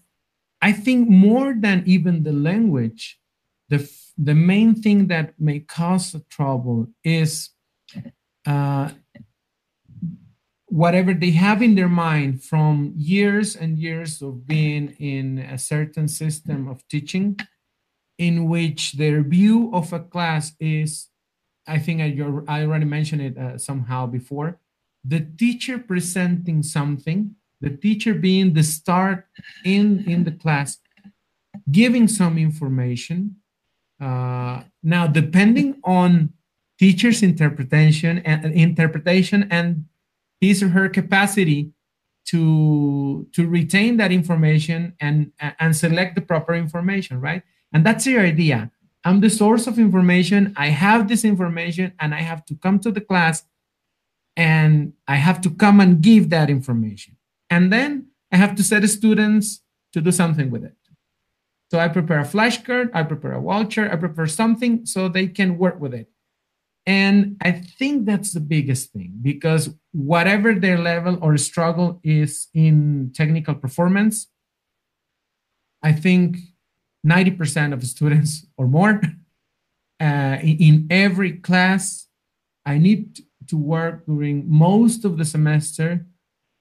I think more than even the language, the the main thing that may cause trouble is uh, whatever they have in their mind from years and years of being in a certain system of teaching in which their view of a class is, I think I, I already mentioned it uh, somehow before, the teacher presenting something, the teacher being the start in, in the class, giving some information. Uh, now, depending on teacher's interpretation and interpretation and his or her capacity to to retain that information and and select the proper information right and that's your idea. I'm the source of information. I have this information and I have to come to the class and I have to come and give that information. And then I have to set students to do something with it. So I prepare a flashcard, I prepare a voucher, I prepare something so they can work with it. And I think that's the biggest thing because whatever their level or struggle is in technical performance, I think 90% of students or more uh, in every class. I need to work during most of the semester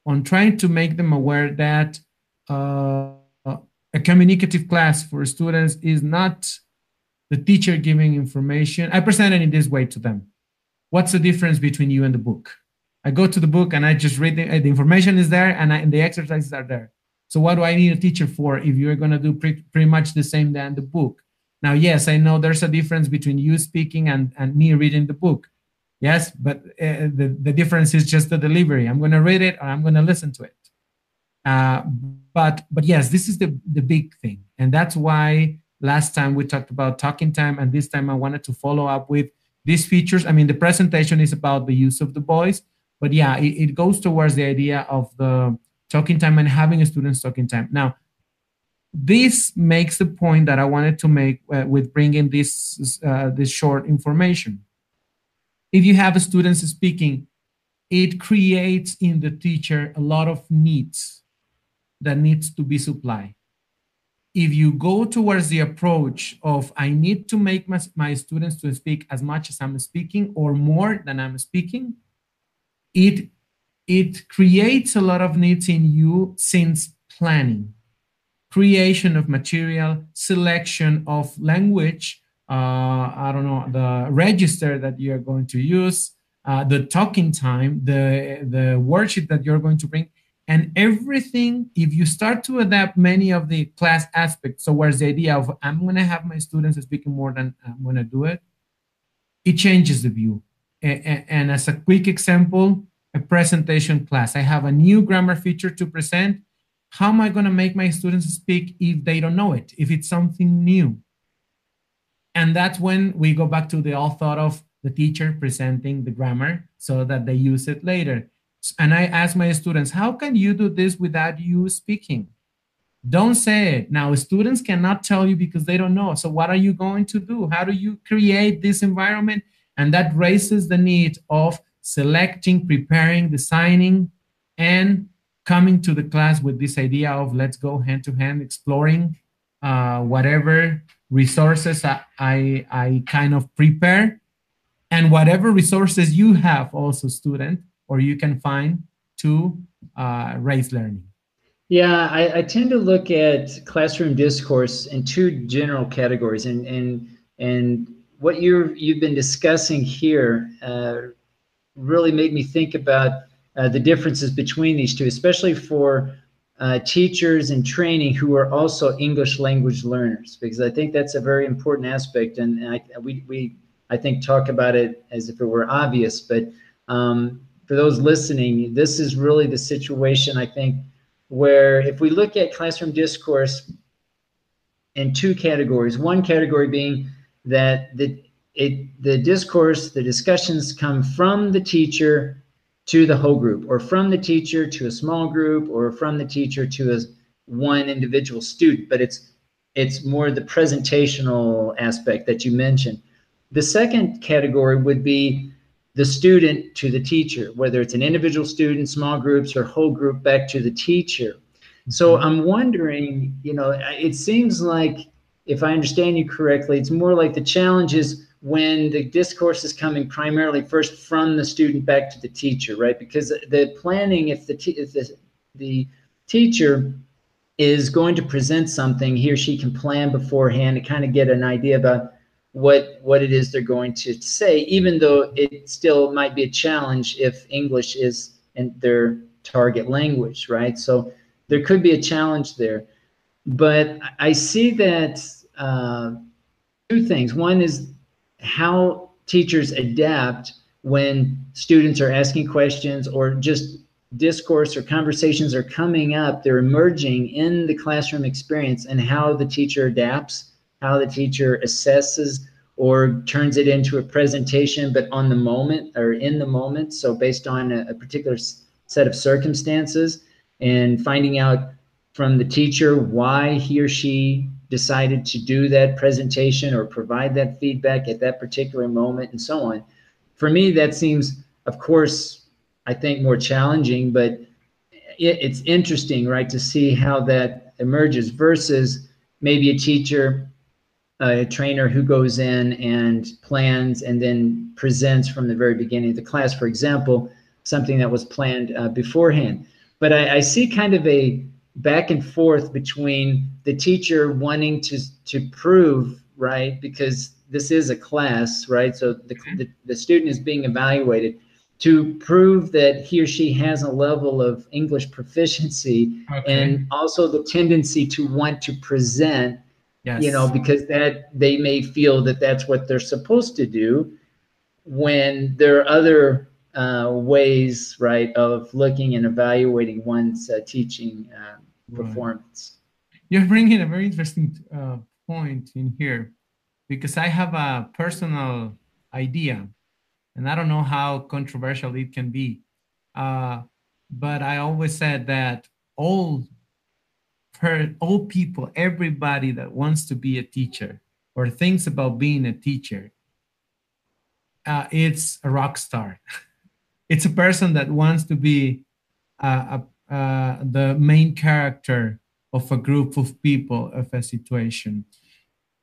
on trying to make them aware that uh, a communicative class for students is not the teacher giving information. I presented it in this way to them. What's the difference between you and the book? I go to the book and I just read the, the information is there and, I, and the exercises are there. So what do I need a teacher for if you're going to do pre- pretty much the same than the book? Now, yes, I know there's a difference between you speaking and, and me reading the book. Yes, but uh, the, the difference is just the delivery. I'm going to read it or I'm going to listen to it. Uh, but but yes, this is the, the big thing. And that's why last time we talked about talking time. And this time I wanted to follow up with these features, I mean, the presentation is about the use of the voice, but yeah, it, it goes towards the idea of the talking time and having a student's talking time. Now, this makes the point that I wanted to make uh, with bringing this, uh, this short information. If you have students speaking, it creates in the teacher a lot of needs that needs to be supplied. If you go towards the approach of I need to make my, my students to speak as much as I'm speaking or more than I'm speaking, it it creates a lot of needs in you since planning, creation of material, selection of language, I don't know, the register that you're going to use, uh, the talking time, the, the worksheet that you're going to bring, and everything, if you start to adapt many of the class aspects so where's the idea of I'm going to have my students speaking more than I'm going to do it, it changes the view. And, and as a quick example, a presentation class. I have a new grammar feature to present. How am I going to make my students speak if they don't know it, if it's something new? And that's when we go back to the all thought of the teacher presenting the grammar so that they use it later. And I ask my students, how can you do this without you speaking? Don't say it. Now, students cannot tell you because they don't know. So, what are you going to do? How do you create this environment? And that raises the need of selecting, preparing, designing, and coming to the class with this idea of let's go hand to hand, exploring uh, whatever resources I, I, I kind of prepare and whatever resources you have also student or you can find to uh, raise learning. Yeah, I, I, tend to look at classroom discourse in two general categories, and and and what you you've been discussing here uh, really made me think about uh, the differences between these two, especially for uh, teachers and training who are also English language learners, because I think that's a very important aspect. And, and I, we, we, I think, talk about it as if it were obvious. But um, for those listening, this is really the situation, I think, where if we look at classroom discourse in two categories, one category being that the it the discourse, the discussions come from the teacher to the whole group, or from the teacher to a small group, or from the teacher to a one individual student. But it's it's more the presentational aspect that you mentioned. The second category would be the student to the teacher, whether it's an individual student, small groups, or whole group back to the teacher. So mm-hmm. I'm wondering, you know, it seems like if I understand you correctly, it's more like the challenge is when the discourse is coming primarily first from the student back to the teacher, right? Because the planning, if the, if the, the teacher is going to present something, he or she can plan beforehand to kind of get an idea about what what it is they're going to say, even though it still might be a challenge if English is in their target language, right? So there could be a challenge there. But I see that uh, two things. One is how teachers adapt when students are asking questions or just discourse or conversations are coming up, they're emerging in the classroom experience and how the teacher adapts, how the teacher assesses or turns it into a presentation, but on the moment or in the moment. So based on a, a particular set of circumstances and finding out from the teacher why he or she decided to do that presentation or provide that feedback at that particular moment and so on. For me, that seems, of course, I think more challenging, but it, it's interesting, right, to see how that emerges versus maybe a teacher, a trainer who goes in and plans and then presents from the very beginning of the class, for example, something that was planned uh, beforehand. But I, I see kind of a back and forth between the teacher wanting to to prove right because this is a class right so the, mm-hmm. the, the, student is being evaluated to prove that he or she has a level of english proficiency okay. and also the tendency to want to present yes. you know because that they may feel that that's what they're supposed to do when there are other uh, ways, right, of looking and evaluating one's uh, teaching uh, performance. You're bringing a very interesting uh, point in here because I have a personal idea, and I don't know how controversial it can be, uh, but I always said that all per all people, everybody that wants to be a teacher or thinks about being a teacher, uh, it's a rock star. it's a person that wants to be uh, uh, the main character of a group of people of a situation.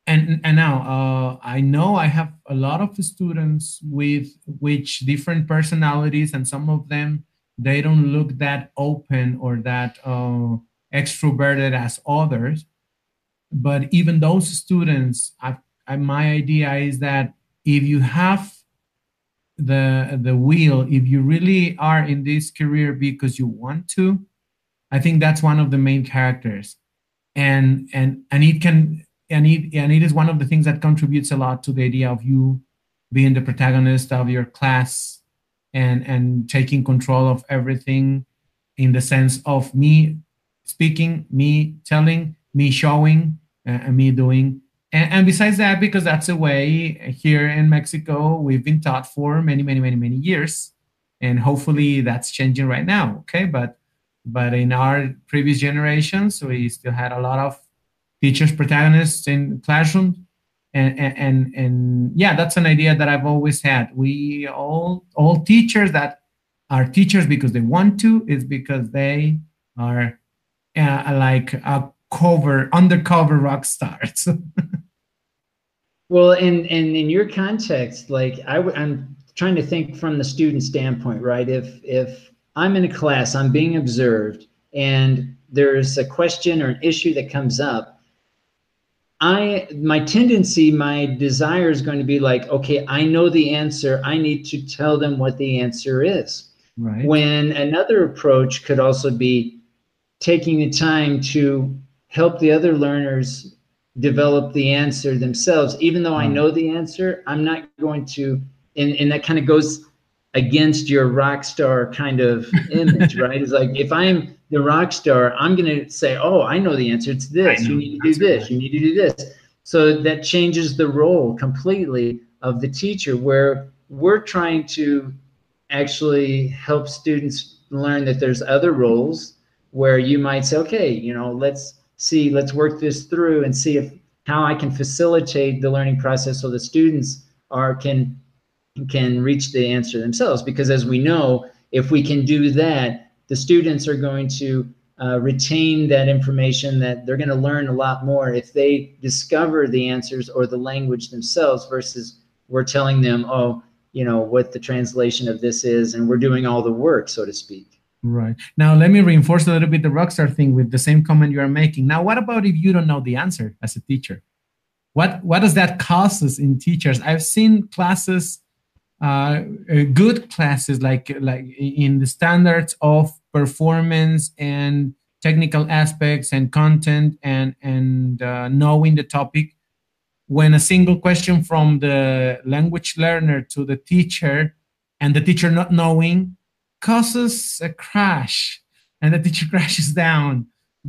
And, and now uh, I know I have a lot of students with which different personalities, and some of them they don't look that open or that uh, extroverted as others. But even those students, I, I, my idea is that if you have the the wheel if you really are in this career because you want to, I think that's one of the main characters, and and and it can and it and it is one of the things that contributes a lot to the idea of you being the protagonist of your class and and taking control of everything in the sense of me speaking, me telling, me showing, uh, and me doing. And, and besides that, because that's a way here in Mexico we've been taught for many, many, many, many years, and hopefully that's changing right now. Okay, but but in our previous generations, we still had a lot of teachers protagonists in classrooms and, and and yeah that's an idea that i've always had. We all all teachers that are teachers because they want to is because they are uh, like a cover undercover rock stars well and and in your context like i w- i'm trying to think from the student standpoint right if if i'm in a class i'm being observed and there's a question or an issue that comes up I my tendency, my desire is going to be like, okay, I know the answer. I need to tell them what the answer is. Right. When another approach could also be taking the time to help the other learners develop the answer themselves. Even though I know the answer, I'm not going to, and, and that kind of goes against your rock star kind of image, right? It's like if I'm the rock star, I'm going to say, "Oh, I know the answer. It's this. You need to do this. You need to do this." So that changes the role completely of the teacher, where we're trying to actually help students learn that there's other roles where you might say, "Okay, you know, let's see, let's work this through and see if how I can facilitate the learning process so the students are can can reach the answer themselves." Because as we know, if we can do that, the students are going to uh, retain that information that they're going to learn a lot more if they discover the answers or the language themselves versus we're telling them oh you know what the translation of this is and we're doing all the work so to speak right. Now let me reinforce a little bit the rockstar thing with the same comment you are making. Now what about if you don't know the answer as a teacher? What what does that cost us in teachers? I've seen classes uh, uh, good classes like like in the standards of performance and technical aspects and content and and uh, knowing the topic. When a single question from the language learner to the teacher and the teacher not knowing causes a crash and the teacher crashes down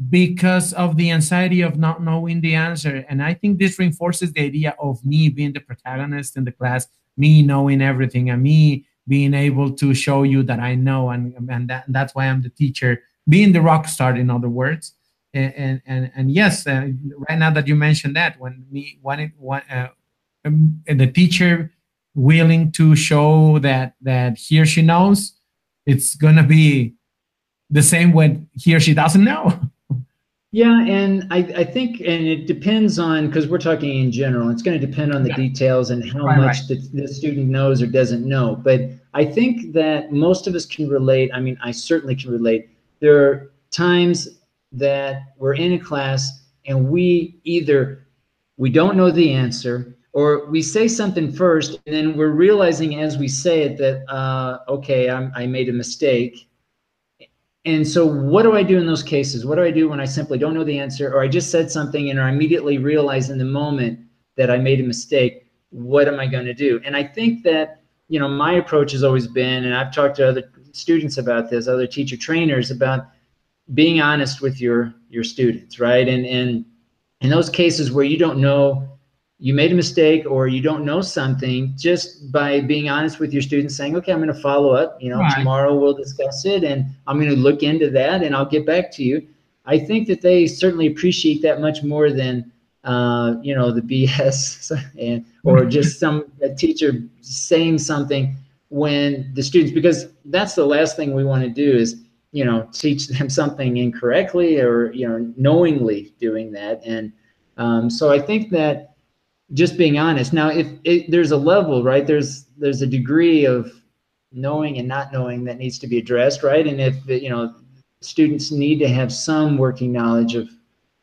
because of the anxiety of not knowing the answer and i think this reinforces the idea of me being the protagonist in the class me knowing everything and me being able to show you that I know and and that, that's why I'm the teacher, being the rock star in other words. And and and, yes, uh, right now that you mentioned that when me wanting one uh, um, the teacher willing to show that that he or she knows, it's gonna be the same when he or she doesn't know. Yeah, and I, I think, and it depends on because we're talking in general. It's going to depend on the yeah. details and how right, much right. The, the student knows or doesn't know. But I think that most of us can relate. I mean, I certainly can relate. There are times that we're in a class and we either we don't know the answer or we say something first and then we're realizing as we say it that uh, okay I'm, i made a mistake and so what do I do in those cases? What do I do when I simply don't know the answer or I just said something and I immediately realize in the moment that I made a mistake? What am I going to do? And I think that, you know, my approach has always been, and I've talked to other students about this, other teacher trainers about being honest with your your students, right? And and in those cases where you don't know you made a mistake or you don't know something just by being honest with your students saying okay i'm going to follow up you know right. tomorrow we'll discuss it and i'm going to look into that and i'll get back to you i think that they certainly appreciate that much more than uh, you know the bs and or just some teacher saying something when the students because that's the last thing we want to do is you know teach them something incorrectly or you know knowingly doing that and um, so i think that just being honest. Now, if it, there's a level, right? There's there's a degree of knowing and not knowing that needs to be addressed, right? And if you know students need to have some working knowledge of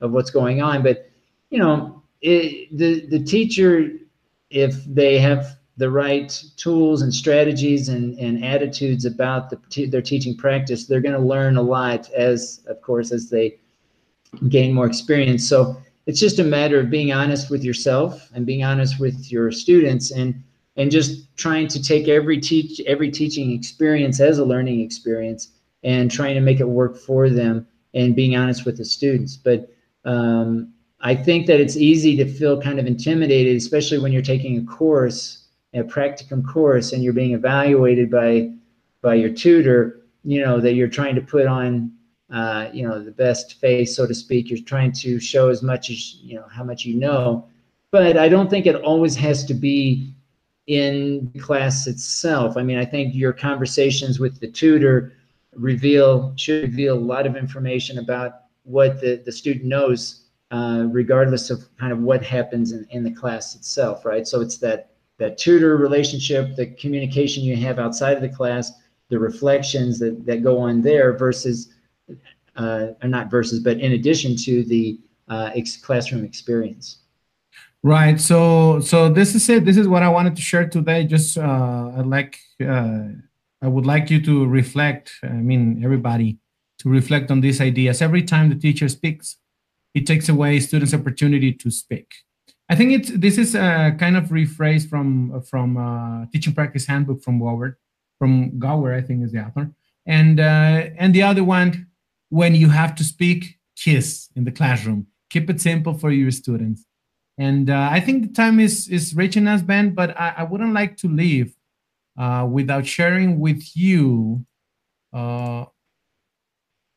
of what's going on, but you know it, the the teacher, if they have the right tools and strategies and, and attitudes about the, their teaching practice, they're going to learn a lot as, of course, as they gain more experience. So it's just a matter of being honest with yourself and being honest with your students and and just trying to take every teach every teaching experience as a learning experience and trying to make it work for them and being honest with the students. But um, i think that it's easy to feel kind of intimidated especially when you're taking a course a practicum course and you're being evaluated by by your tutor you know that you're trying to put on uh, you know the best face so to speak. You're trying to show as much as you know how much you know. But i don't think it always has to be in class itself. I mean i think your conversations with the tutor reveal should reveal a lot of information about what the, the student knows uh, regardless of kind of what happens in, in the class itself right? So it's that that tutor relationship the communication you have outside of the class the reflections that, that go on there versus uh, or not versus, but in addition to the uh, ex classroom experience. Right. So, so this is it. This is what I wanted to share today. Just uh, I'd like, uh, I would like you to reflect. I mean, everybody to reflect on these ideas. Every time the teacher speaks, it takes away students' opportunity to speak. I think it's this is a kind of rephrase from from uh, teaching practice handbook from Gower, from Gower, I think is the author, and uh, and the other one when you have to speak, kiss in the classroom. Keep it simple for your students. And uh, I think the time is is reaching us, Ben. But I, I wouldn't like to leave uh, without sharing with you uh,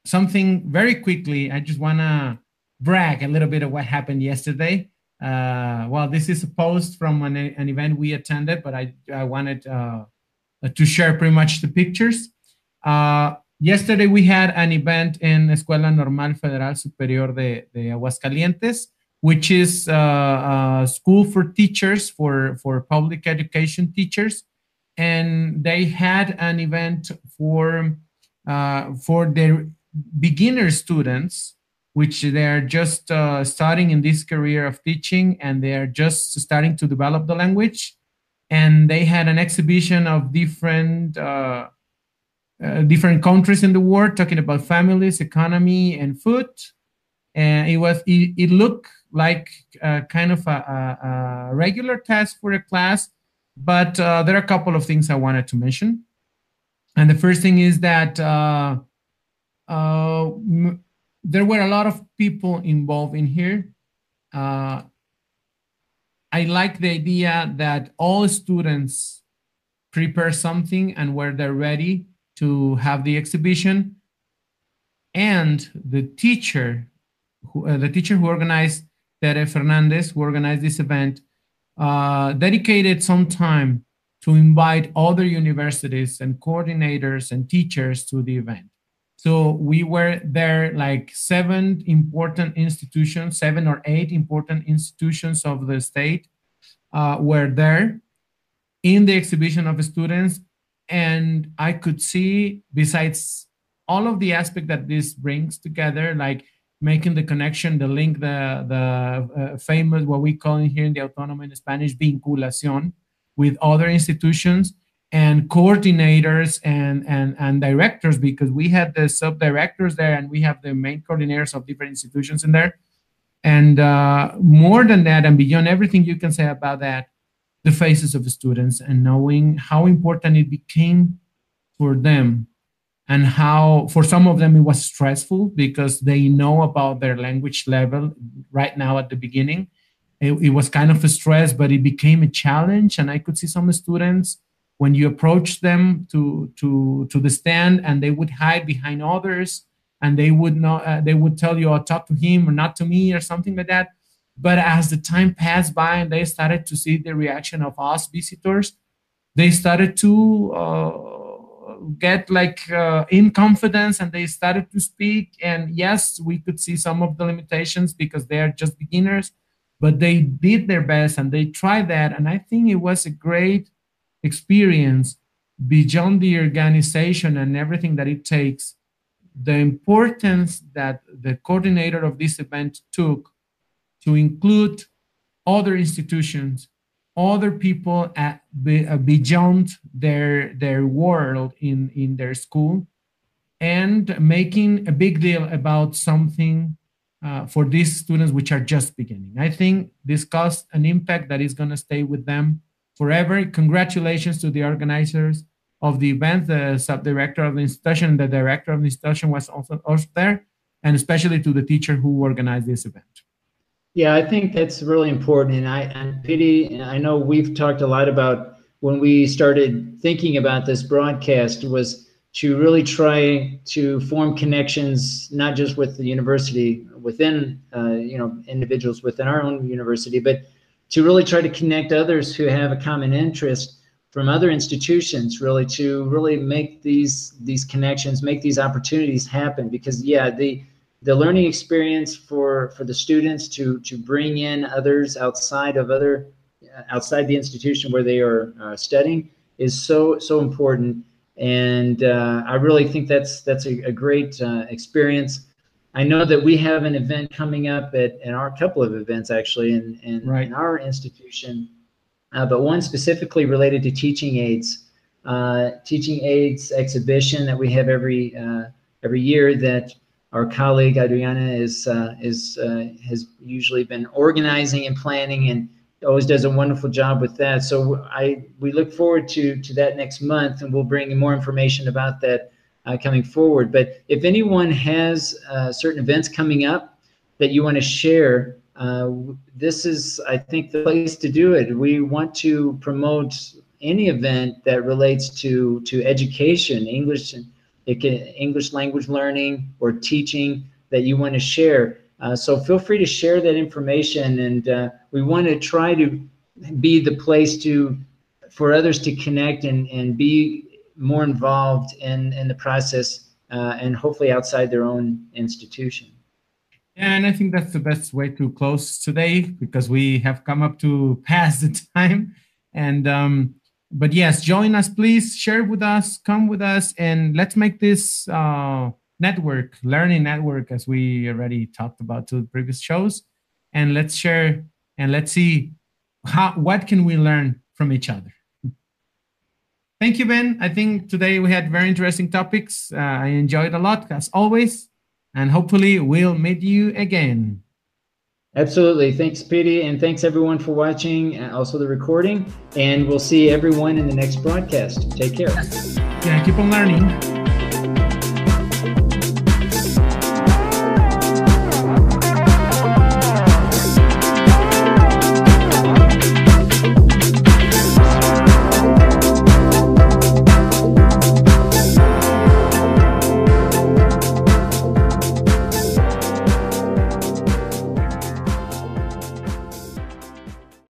something very quickly. I just wanna brag a little bit of what happened yesterday. Uh, well, this is a post from an, an event we attended, but I I wanted uh, to share pretty much the pictures. Uh, Yesterday we had an event in Escuela Normal Federal Superior de, de Aguascalientes, which is uh, a school for teachers, for, for public education teachers. And they had an event for, uh, for their beginner students, which they are just uh, starting in this career of teaching and they are just starting to develop the language. And they had an exhibition of different uh, different countries in the world, talking about families, economy, and food. And it was it, it looked like uh, kind of a, a, a, regular test for a class, but uh, there are a couple of things I wanted to mention. And the first thing is that uh, there were a lot of people involved in here. I like the idea that all students prepare something and where they're ready to have the exhibition and the teacher who, uh, the teacher who organized Tere Fernandez, who organized this event, uh, dedicated some time to invite other universities and coordinators and teachers to the event. So we were there like seven important institutions, seven or eight important institutions of the state uh, were there in the exhibition of students and i could see besides all of the aspect that this brings together like making the connection the link the the uh, famous what we call in here in the autonomous in spanish vinculación with other institutions and coordinators and and and directors because we had the sub directors there and we have the main coordinators of different institutions in there. And uh, more than that and beyond everything you can say about that the faces of the students and knowing how important it became for them and how for some of them it was stressful because they know about their language level right now at the beginning it, it was kind of a stress, but it became a challenge. And I could see some students when you approach them to to to the stand, and they would hide behind others, and they would not uh, they would tell you, "Oh, talk to him or not to me" or something like that. But as the time passed by, and they started to see the reaction of us visitors, they started to uh, get like uh, in confidence, and they started to speak. And yes, we could see some of the limitations because they are just beginners but they did their best and they tried that. And I think it was a great experience beyond the organization and everything that it takes. The importance that the coordinator of this event took to include other institutions, other people at, uh, beyond their their world in in their school, and making a big deal about something uh, for these students which are just beginning. I think this caused an impact that is going to stay with them forever. Congratulations to the organizers of the event, the sub-director of the institution, the director of the institution was also, also there, and especially to the teacher who organized this event. Yeah, I think that's really important. And I and Piry, I know we've talked a lot about when we started thinking about this broadcast was to really try to form connections, not just with the university within, uh, you know, individuals within our own university, but to really try to connect others who have a common interest from other institutions, really to really make these these connections, make these opportunities happen. Because yeah, the the learning experience for for the students to to bring in others outside of other outside the institution where they are uh, studying is so so important and uh, I really think that's that's a, a great uh, experience. I know that we have an event coming up at, in our couple of events actually in, in, right. in our institution, uh, but one specifically related to teaching aids, uh, teaching aids exhibition that we have every uh, every year that our colleague Adriana is uh, is has usually been organizing and planning and always does a wonderful job with that. So I we look forward to to that next month, and we'll bring more information about that uh, coming forward. But if anyone has uh, certain events coming up that you want to share, uh, this is I think the place to do it. We want to promote any event that relates to to education, English, it can, English language learning or teaching that you want to share. Uh, so feel free to share that information, and uh, we want to try to be the place to for others to connect and, and be more involved in, in the process uh, and hopefully outside their own institution. Yeah, And I think that's the best way to close today because we have come up to past the time. And um, but yes, join us, please. Share with us, come with us, and let's make this uh, network, learning network, as we already talked about to the previous shows. And let's share and let's see how what can we learn from each other. Thank you, Ben. I think today we had very interesting topics. Uh, I enjoyed a lot, as always, and hopefully we'll meet you again. Absolutely. Thanks, Piry, and thanks everyone for watching, also the recording. And we'll see everyone in the next broadcast. Take care. Yeah, keep on learning.